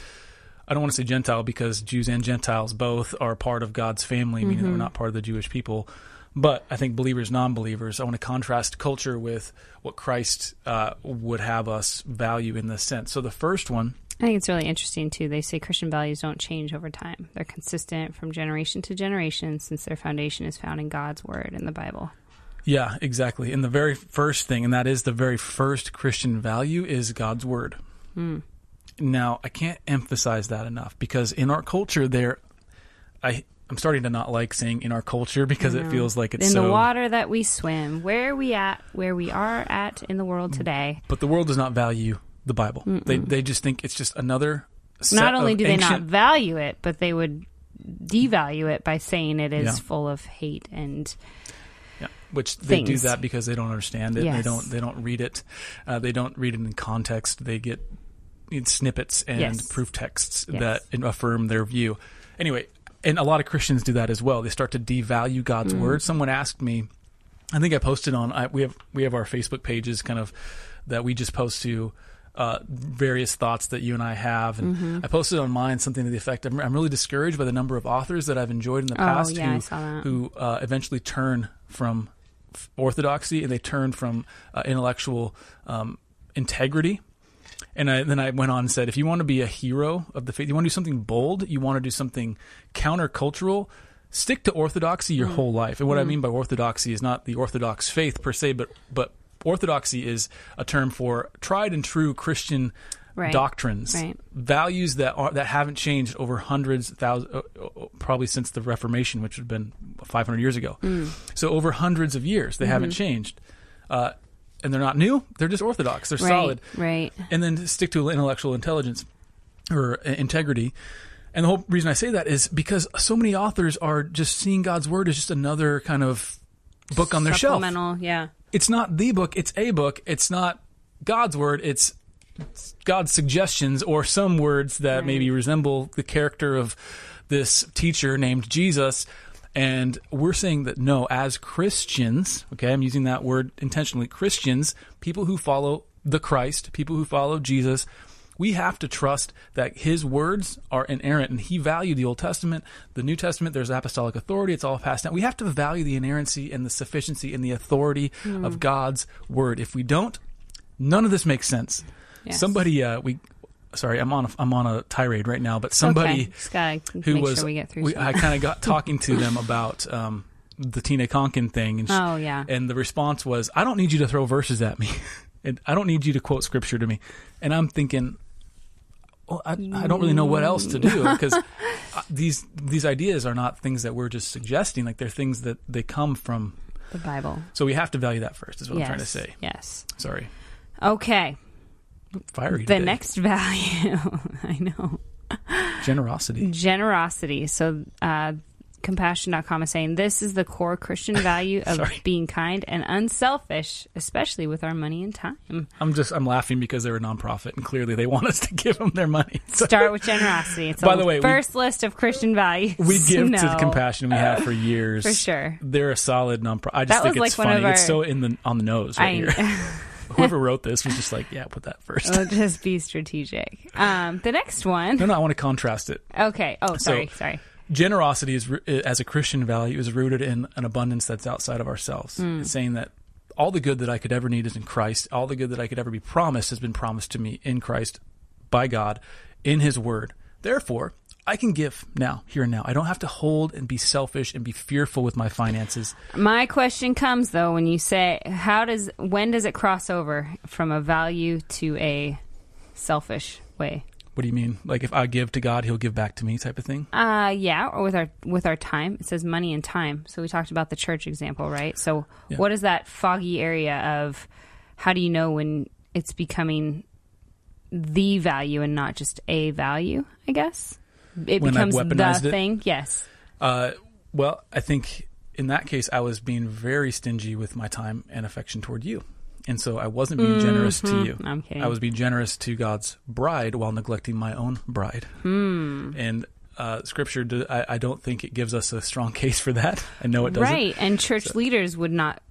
I don't want to say Gentile because Jews and Gentiles both are part of God's family, meaning Mm-hmm. that we're not part of the Jewish people. But I think believers, non-believers, I want to contrast culture with what Christ uh, would have us value in this sense. So the first one, I think it's really interesting too. They say Christian values don't change over time. They're consistent from generation to generation since their foundation is found in God's word in the Bible. yeah, exactly. And the very first thing, and that is the very first Christian value, is God's word. Now, I can't emphasize that enough because in our culture, there, I. I'm starting to not like saying in our culture because it feels like it's in so the water that we swim, where are we at, where we are at in the world today. but the world does not value the Bible. They they just think it's just another. Not only do they not value it, but they would devalue it by saying it is Yeah. full of hate and yeah, which they do that because they don't understand it. They don't they don't read it. Uh, they don't read it in context. They get snippets and Yes. proof texts Yes. that affirm their view. Anyway, and a lot of Christians do that as well. They start to devalue God's Mm. word. Someone asked me, I think I posted on I, we have we have our Facebook pages kind of that we just post to uh, various thoughts that you and I have, and Mm-hmm. I posted on mine something to the effect: I'm, I'm really discouraged by the number of authors that I've enjoyed in the Oh, past yeah, who who uh, eventually turn from f- orthodoxy and they turn from uh, intellectual um, integrity. And I, then I went on and said, if you want to be a hero of the faith, you want to do something bold, you want to do something countercultural, stick to orthodoxy your Mm. whole life. And what I mean by orthodoxy is not the orthodox faith per se, but but orthodoxy is a term for tried and true Christian Right. doctrines, Right. values that are that haven't changed over hundreds, thousands, uh, uh, probably since the Reformation, which would have been 500 years ago. Mm. So over hundreds of years, they haven't changed, uh, and they're not new. They're just orthodox. They're right, solid right. and then stick to intellectual intelligence or integrity. And the whole reason I say that is because so many authors are just seeing God's word as just another kind of book on their shelf. Yeah. It's not the book, it's a book. It's not God's word, it's God's suggestions or some words that Right. maybe resemble the character of this teacher named Jesus. And we're saying that no, as Christians, okay, I'm using that word intentionally, Christians, people who follow the Christ, people who follow Jesus, we have to trust that his words are inerrant and he valued the Old Testament, the New Testament, there's apostolic authority, it's all passed down. We have to value the inerrancy and the sufficiency and the authority of God's word. If we don't, none of this makes sense. Yes. Somebody, uh, we, sorry, I'm on a, I'm on a tirade right now, but somebody okay. Who was, sure we get through. some. I kind of got [LAUGHS] talking to them about um, the Tina Konkin thing, and, sh- Oh, yeah. and the response was, "I don't need you to throw verses at me, [LAUGHS] and I don't need you to quote scripture to me," and I'm thinking. Well, I, I don't really know what else to do because uh, [LAUGHS] these these ideas are not things that we're just suggesting. Like they're things that they come from. the Bible. So we have to value that first. Is what yes. I'm trying to say. Yes. Sorry, Okay. Fiery. The today. next [LAUGHS] value, [LAUGHS] I know. generosity. Generosity. So, uh, compassion.com is saying this is the core Christian [LAUGHS] value of being kind and unselfish, especially with our money and time. I'm just I'm laughing because they're a nonprofit and clearly they want us to give them their money. So Start with generosity. It's By the way, we- first list of Christian values. we give to the compassion we have for years. For sure. They're a solid nonprofit. I just That think was it's like one funny. of It's so in the on the nose right I- here. Whoever wrote this was just like, yeah, put that first. It'll just be strategic. Um, the next one. no, no, I want to contrast it. Okay. Oh, sorry. So- sorry. Generosity is as a Christian value is rooted in an abundance that's outside of ourselves. Hmm. It's saying that all the good that I could ever need is in Christ. All the good that I could ever be promised has been promised to me in Christ by God in his word. Therefore, I can give now, here and now. I don't have to hold and be selfish and be fearful with my finances. My question comes though when you say how does when does it cross over from a value to a selfish way? What do you mean? Like if I give to God, he'll give back to me type of thing? Uh yeah, or with our with our time. It says money and time. So we talked about the church example, right? So Yeah. what is that foggy area of how do you know when it's becoming the value and not just a value, I guess? It When I've becomes weaponized the it? thing. Yes. Uh, well, I think in that case, I was being very stingy with my time and affection toward you. And so I wasn't being generous to you. I'm kidding. I was being generous to God's bride while neglecting my own bride. Hmm. And uh, Scripture, do, I, I don't think it gives us a strong [LAUGHS] case for that. I know it doesn't. Right, and church leaders would not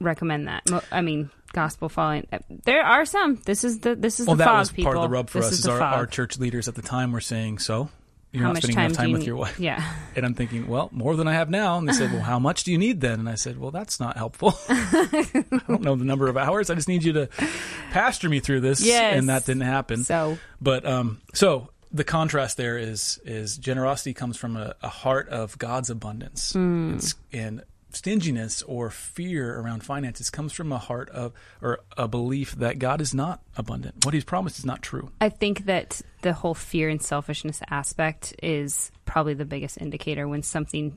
recommend that. Mo- I mean, gospel following. Uh, There are some. This is the this is Well, the that fog was people. part of the rub for this us. Is Is our, our church leaders at the time were saying, "So you're How not much spending time enough time with need? your wife." Yeah. [LAUGHS] And I'm thinking, well, more than I have now. And they said, well, how much do you need then? And I said, well, that's not helpful. [LAUGHS] I don't know the number of hours. I just need you to pastor me through this. Yes. And that didn't happen. So But um, so the contrast there is is generosity comes from a, a heart of God's abundance, and, and stinginess or fear around finances comes from a heart of or a belief that God is not abundant. What He's promised is not true. I think that the whole fear and selfishness aspect is probably the biggest indicator when something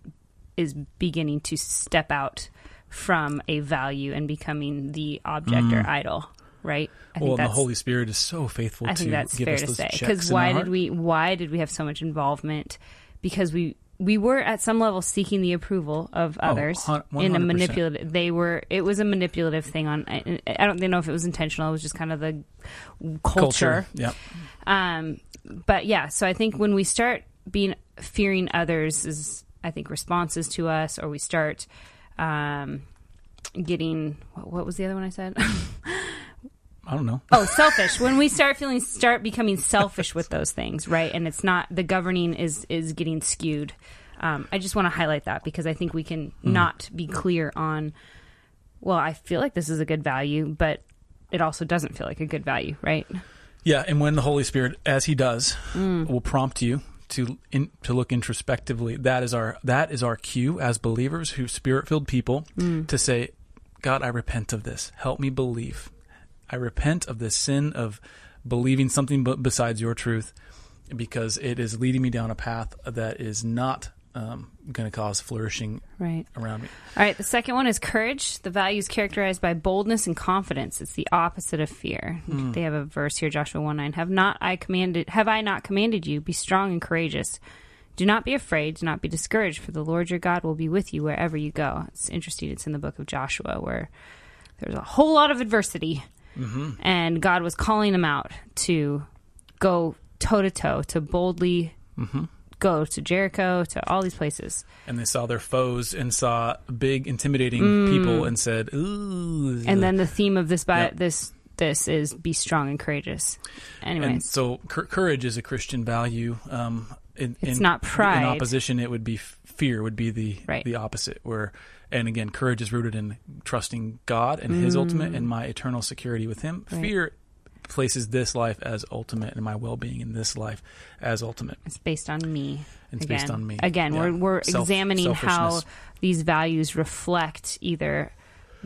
is beginning to step out from a value and becoming the object or idol, right? I Mm. Well, and the Holy Spirit is so faithful I to think that's give fair us to say. Because why did we why did we have so much involvement? Because we we were at some level seeking the approval of others hun- in a manipulative. They were. It was a manipulative thing. On I, I don't know if it was intentional. It was just kind of the culture. Yeah. Um, but yeah, so I think when we start being fearing others is I think responses to us, or we start um, getting what, what was the other one I said? [LAUGHS] I don't know. oh, selfish. When we start feeling start becoming selfish with those things, right? And it's not the governing is is getting skewed. Um, I just want to highlight that because I think we can not be clear on. Well, I feel like this is a good value, but it also doesn't feel like a good value, right? Yeah, and when the Holy Spirit, as He does, Mm. will prompt you to in, to look introspectively, that is our that is our cue as believers, who Spirit filled people, Mm. to say, God, I repent of this. Help me believe. I repent of this sin of believing something besides your truth, because it is leading me down a path that is not um, going to cause flourishing Right. around me. All right, the second one is courage. The value is characterized by boldness and confidence. It's the opposite of fear. They have a verse here, Joshua one nine. Have not I commanded? Have I not commanded you? Be strong and courageous. Do not be afraid. Do not be discouraged. For the Lord your God will be with you wherever you go. It's interesting. It's in the book of Joshua where there's a whole lot of adversity, and God was calling them out to go toe to toe, to boldly go to Jericho, to all these places. And they saw their foes and saw big, intimidating people and said, "Ooh." Mm. and then the theme of this bi- Yep. this this is be strong and courageous. And Anyways, so cour- courage is a Christian value. Um, in, It's in- not pride. In opposition, it would be f- fear. Would be the Right. the opposite. Where and again, courage is rooted in trusting God and His ultimate and my eternal security with Him. Mm. Right. Fear places this life as ultimate and my well being in this life as ultimate. it's based on me. It's again. based on me. Again, Yeah. we're we're Self- examining how these values reflect either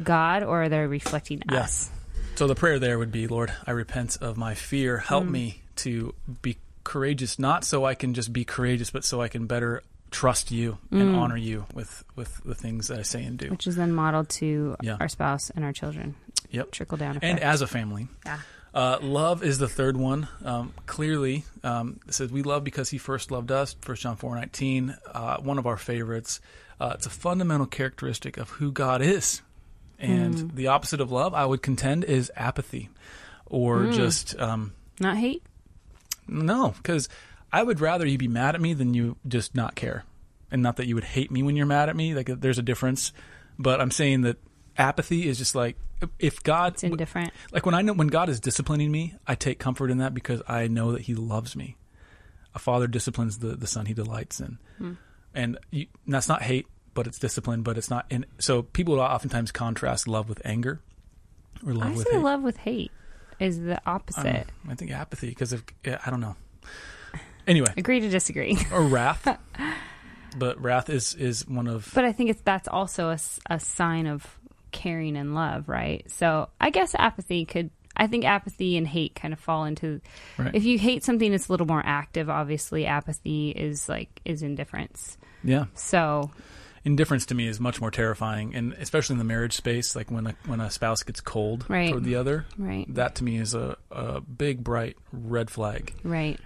God or they're reflecting Yeah. us. So the prayer there would be, Lord, I repent of my fear. Help Mm. me to be courageous, not so I can just be courageous, but so I can better trust you and honor you with, with the things that I say and do. Mm. Which is then modeled to Yeah. our spouse and our children. Yep. Trickle down effect. And as a family. yeah. Uh, love is the third one. Um, clearly, um, it says we love because he first loved us. First John four nineteen. Uh, one of our favorites. Uh, it's a fundamental characteristic of who God is, and Hmm. the opposite of love, I would contend, is apathy, or Hmm. just um, Not hate. no, because I would rather you be mad at me than you just not care, and not that you would hate me when you're mad at me. Like there's a difference, but I'm saying that apathy is just like if God It's indifferent. like when I know when God is disciplining me, I take comfort in that because I know that He loves me. A father disciplines the the son he delights in, Hmm. and, you, and that's not hate, but it's discipline. But it's not. And so people oftentimes contrast love with anger, or love I with say hate. love with hate is the Um, opposite. I think apathy because of I don't know. Anyway, Agree to disagree. [LAUGHS] or wrath, [LAUGHS] but wrath is is one of But I think it's that's also a sign of caring and love, right? So I guess apathy could. I think apathy and hate kind of fall into. Right. If you hate something that's a little more active, obviously apathy is like is indifference. yeah. So Indifference to me is much more terrifying, and especially in the marriage space, like when a when a spouse gets cold Right. toward the other, right, that to me is a, a big bright red flag. right,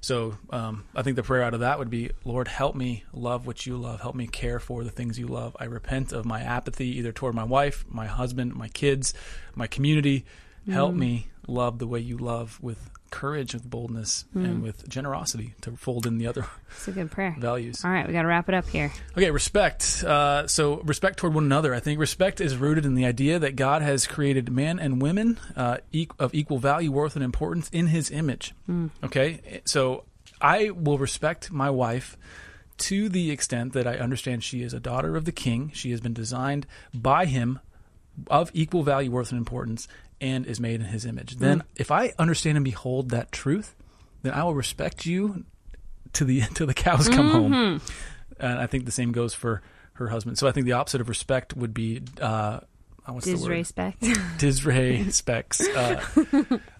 So um, I think the prayer out of that would be, Lord, help me love what you love. Help me care for the things you love. I repent of my apathy, either toward my wife, my husband, my kids, my community. Help me love the way you love with courage, with boldness, and with generosity to fold in the other [LAUGHS] It's a good prayer. values. All right, we got to wrap it up here. Okay, respect. Uh, so, respect toward one another. I think respect is rooted in the idea that God has created man and women uh, e- of equal value, worth, and importance in His image. Okay, so I will respect my wife to the extent that I understand she is a daughter of the King. She has been designed by Him of equal value, worth, and importance, and is made in His image. Then, if I understand and behold that truth, then I will respect you to the [LAUGHS] till the cows come home. And I think the same goes for her husband. So I think the opposite of respect would be uh, what's the word? Disrespect. [LAUGHS] [LAUGHS] Disre specs. Uh,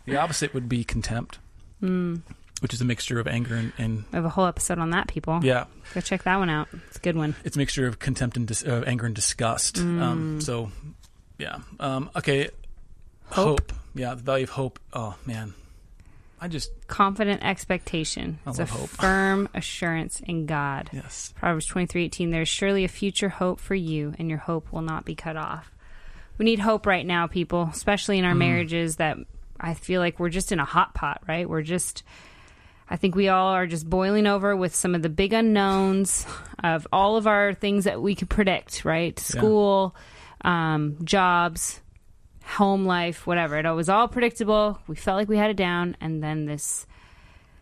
the opposite would be contempt, which is a mixture of anger and, and we have a whole episode on that, people. yeah, Go check that one out. It's a good one. it's a mixture of contempt and dis- uh, anger and disgust. Um, so yeah, um, okay. Hope. Yeah, the value of hope. Oh man, I just Confident expectation. I It's a hope. [LAUGHS] firm assurance in God. yes. Proverbs twenty three eighteen. There's surely a future hope for you, and your hope will not be cut off. We need hope right now, people, especially in our marriages that I feel like we're just in a hot pot, right? We're just I think we all are just boiling over with some of the big unknowns of all of our things that we could predict, right? School, um, jobs, home life, whatever. It was all predictable. We felt like we had it down, and then this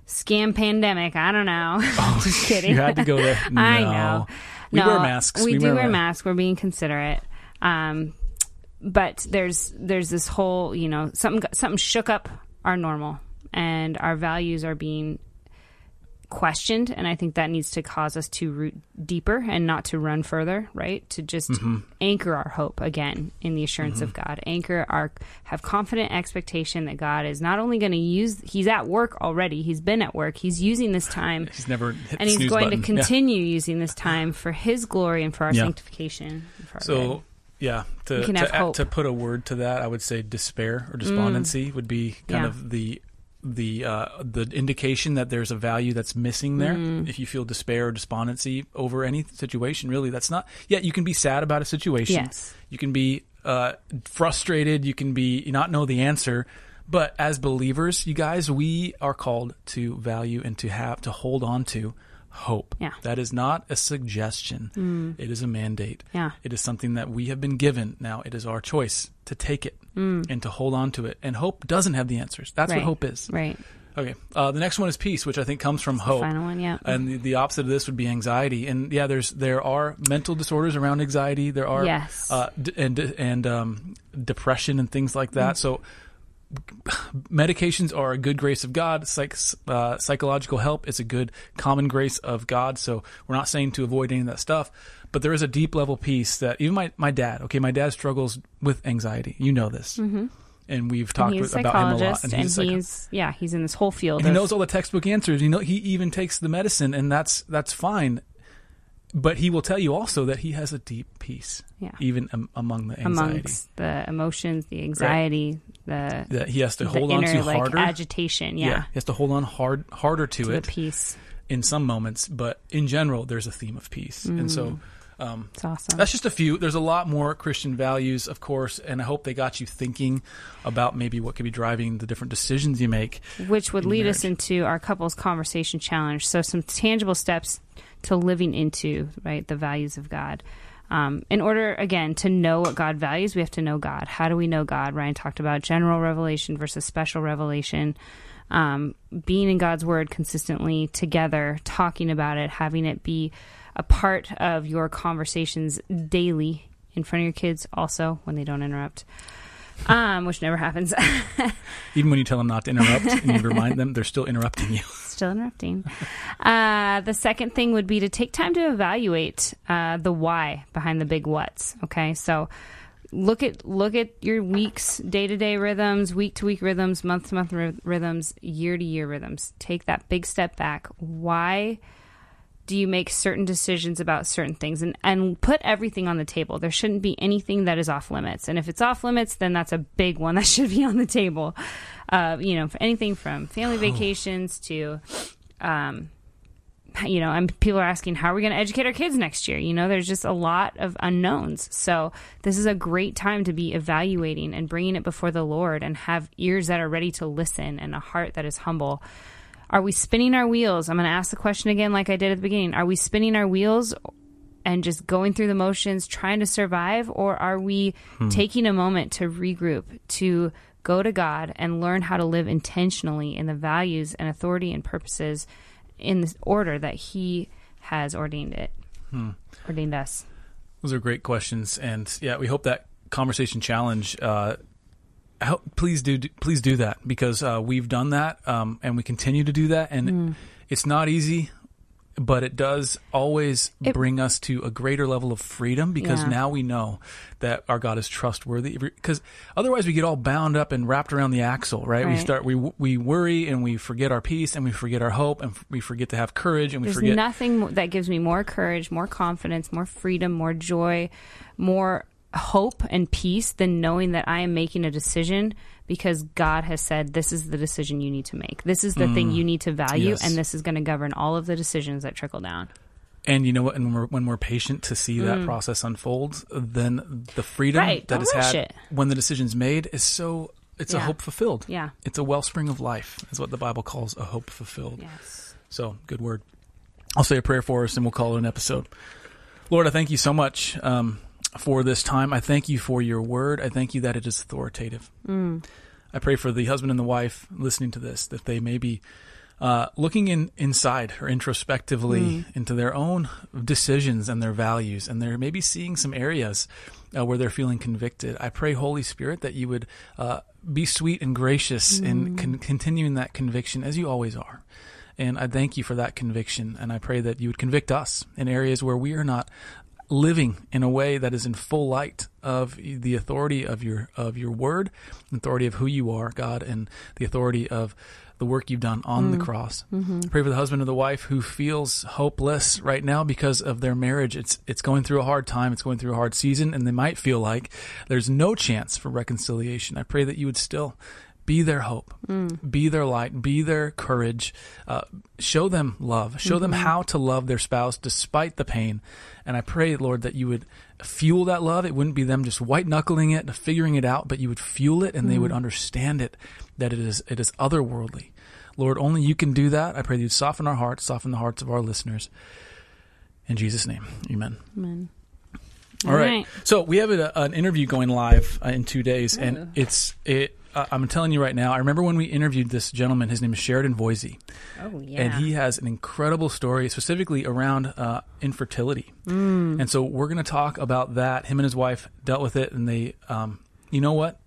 scam pandemic. I don't know. [LAUGHS] just [LAUGHS] kidding. You had to go there. [LAUGHS] I know. We no, wear masks. We, We do wear wear ma- masks. We're being considerate. Um, but there's there's this whole you know something something shook up our normal and our values are being questioned and i think that needs to cause us to root deeper and not to run further right to just Mm-hmm. anchor our hope again in the assurance of god anchor our have confident expectation that god is not only going to use he's at work already he's been at work he's using this time [LAUGHS] He's never hit and he's going button. to Yeah. continue using this time for his glory and for our Yeah. sanctification for our So good. yeah, to We can have to, to put a word to that, I would say despair or despondency would be kind Yeah. of the the uh, the indication that there's a value that's missing there. Mm. If you feel despair or despondency over any situation, really, that's not. Yeah, you can be sad about a situation. Yes. You can be uh, frustrated. You can be not know the answer. But as believers, you guys, we are called to value and to have to hold on to hope. Yeah. That is not a suggestion. It is a mandate. Yeah. It is something that we have been given. Now it is our choice to take it and to hold on to it. And hope doesn't have the answers. That's Right. what hope is. right Okay. Uh, the next one is peace, which I think comes from hope. final one yeah And the, the opposite of this would be anxiety. And yeah, there's there are mental disorders around anxiety. There are Yes. uh, d- and and um, depression and things like that. So medications are a good grace of God. Psych, uh, psychological help is a good common grace of God. So we're not saying to avoid any of that stuff, but there is a deep level peace that even my my dad. Okay, my dad struggles with anxiety. You know this, mm-hmm. and we've talked he's with, about him a lot. and a psych- he's yeah he's in this whole field and he knows all the textbook answers. You know, he even takes the medicine, and that's that's fine. But he will tell you also that he has a deep peace, Yeah. even um, among the anxiety amongst the emotions the anxiety the that he has to hold on to like harder. agitation yeah, he has to hold on hard harder to, to it the peace in some moments, but in general, there's a theme of peace, and so. Um, it's awesome that's just a few. There's a lot more Christian values, of course, and I hope they got you thinking about maybe what could be driving the different decisions you make. which would lead us into our couples conversation challenge. So some tangible steps to living into right the values of God. Um, in order again to know what God values, we have to know God. How do we know God? Ryan talked about general revelation versus special revelation. Um, being in God's Word consistently together, talking about it, having it be a part of your conversations daily in front of your kids, also when they don't interrupt, um, which never happens. [LAUGHS] Even when you tell them not to interrupt and you remind them, they're still interrupting you. [LAUGHS] still interrupting. Uh, the second thing would be to take time to evaluate uh, the why behind the big what's. Okay, so look at look at your weeks, day to day rhythms, week to week rhythms, month to month rhythms, year to year rhythms. Take that big step back. Why? Do you make certain decisions about certain things and, and put everything on the table? There shouldn't be anything that is off limits. And if it's off limits, then that's a big one that [LAUGHS] should be on the table. Uh, you know, for anything from family vacations to um, you know, and people are asking, how are we going to educate our kids next year? You know, there's just a lot of unknowns. So this is a great time to be evaluating and bringing it before the Lord and have ears that are ready to listen and a heart that is humble. Are we spinning our wheels? I'm going to ask the question again, like I did at the beginning. Are we spinning our wheels and just going through the motions, trying to survive? Or are we hmm. taking a moment to regroup, to go to God and learn how to live intentionally in the values and authority and purposes in the order that He has ordained it, hmm. ordained us? Those are great questions. And yeah, we hope that conversation challenge uh, help, please do please do that because uh, we've done that um, and we continue to do that and mm. it's not easy but it does always it, bring us to a greater level of freedom because yeah. now we know that our God is trustworthy. Because otherwise, we get all bound up and wrapped around the axle, right? right? We start we we worry and we forget our peace and we forget our hope and we forget to have courage and we There's forget nothing that gives me more courage, more confidence, more freedom, more joy, more hope and peace than knowing that I am making a decision because God has said this is the decision you need to make. This is the mm, thing you need to value, yes. and this is going to govern all of the decisions that trickle down. And you know what? And when we're, when we're patient to see that mm. process unfold, then the freedom right. that is had it. when the decision's made is so. It's yeah. a hope fulfilled. Yeah, it's a wellspring of life, is what the Bible calls a hope fulfilled. Yes. So good word. I'll say a prayer for us, and we'll call it an episode. Lord, I thank you so much. Um, for this time. I thank you for your word. I thank you that it is authoritative. Mm. I pray for the husband and the wife listening to this that they may be uh, looking in inside or introspectively mm. into their own decisions and their values, and they're maybe seeing some areas uh, where they're feeling convicted. I pray, Holy Spirit, that you would uh, be sweet and gracious mm. in con- continuing that conviction as you always are. And I thank you for that conviction. And I pray that you would convict us in areas where we are not living in a way that is in full light of the authority of your of your word, authority of who you are, God, and the authority of the work you've done on mm. the cross. Mm-hmm. Pray for the husband or the wife who feels hopeless right now because of their marriage. It's it's going through a hard time. It's going through a hard season, and they might feel like there's no chance for reconciliation. I pray that you would still be their hope, mm. be their light, be their courage. Uh, show them love, show mm-hmm. them how to love their spouse despite the pain. And I pray, Lord, that you would fuel that love. It wouldn't be them just white knuckling it, and figuring it out, but you would fuel it and mm. they would mm. understand it, that it is, it is otherworldly. Lord, only you can do that. I pray that you'd soften our hearts, soften the hearts of our listeners. In Jesus' name, amen. Amen. All, All right. right. So we have a, an interview going live uh, in two days, and it's it uh, I'm telling you right now, I remember when we interviewed this gentleman. His name is Sheridan Voisey. Oh, yeah. And he has an incredible story, specifically around uh, infertility. Mm. And so we're going to talk about that. Him and his wife dealt with it, and they, um, you know what?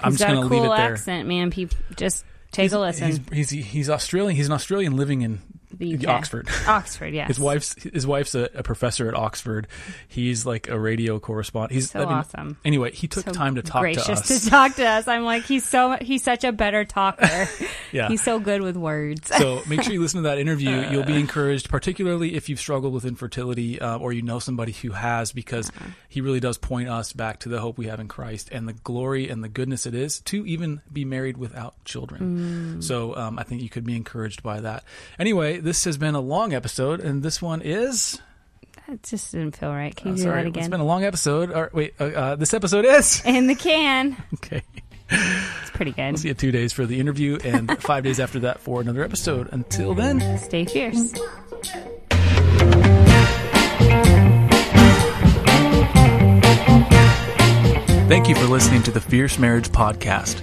I'm he's just going to cool leave it there. accent, man. People just take he's, a listen. He's, he's, he's Australian. He's an Australian living in the UK. Oxford. [LAUGHS] Oxford, yes. his wife's his wife's a, a, professor at Oxford. He's like a radio correspondent. He's so I mean, awesome. Anyway, he took so time to talk gracious to us. to talk to us. I'm like, he's so he's such a better talker. [LAUGHS] [LAUGHS] yeah, he's so good with words. so make sure you listen to that interview. You'll be encouraged, particularly if you've struggled with infertility uh, or you know somebody who has, because yeah. he really does point us back to the hope we have in Christ and the glory and the goodness it is to even be married without children. Mm. So um, I think you could be encouraged by that. Anyway, this has been a long episode, and this one is. That just didn't feel right. Can you do sorry. that again? It's been a long episode. Or, wait, uh, uh, this episode is [LAUGHS] in the can. [LAUGHS] okay, it's pretty good. We'll see you two days for the interview, and [LAUGHS] five days after that for another episode. Until then, stay fierce. Thank you for listening to the Fierce Marriage Podcast.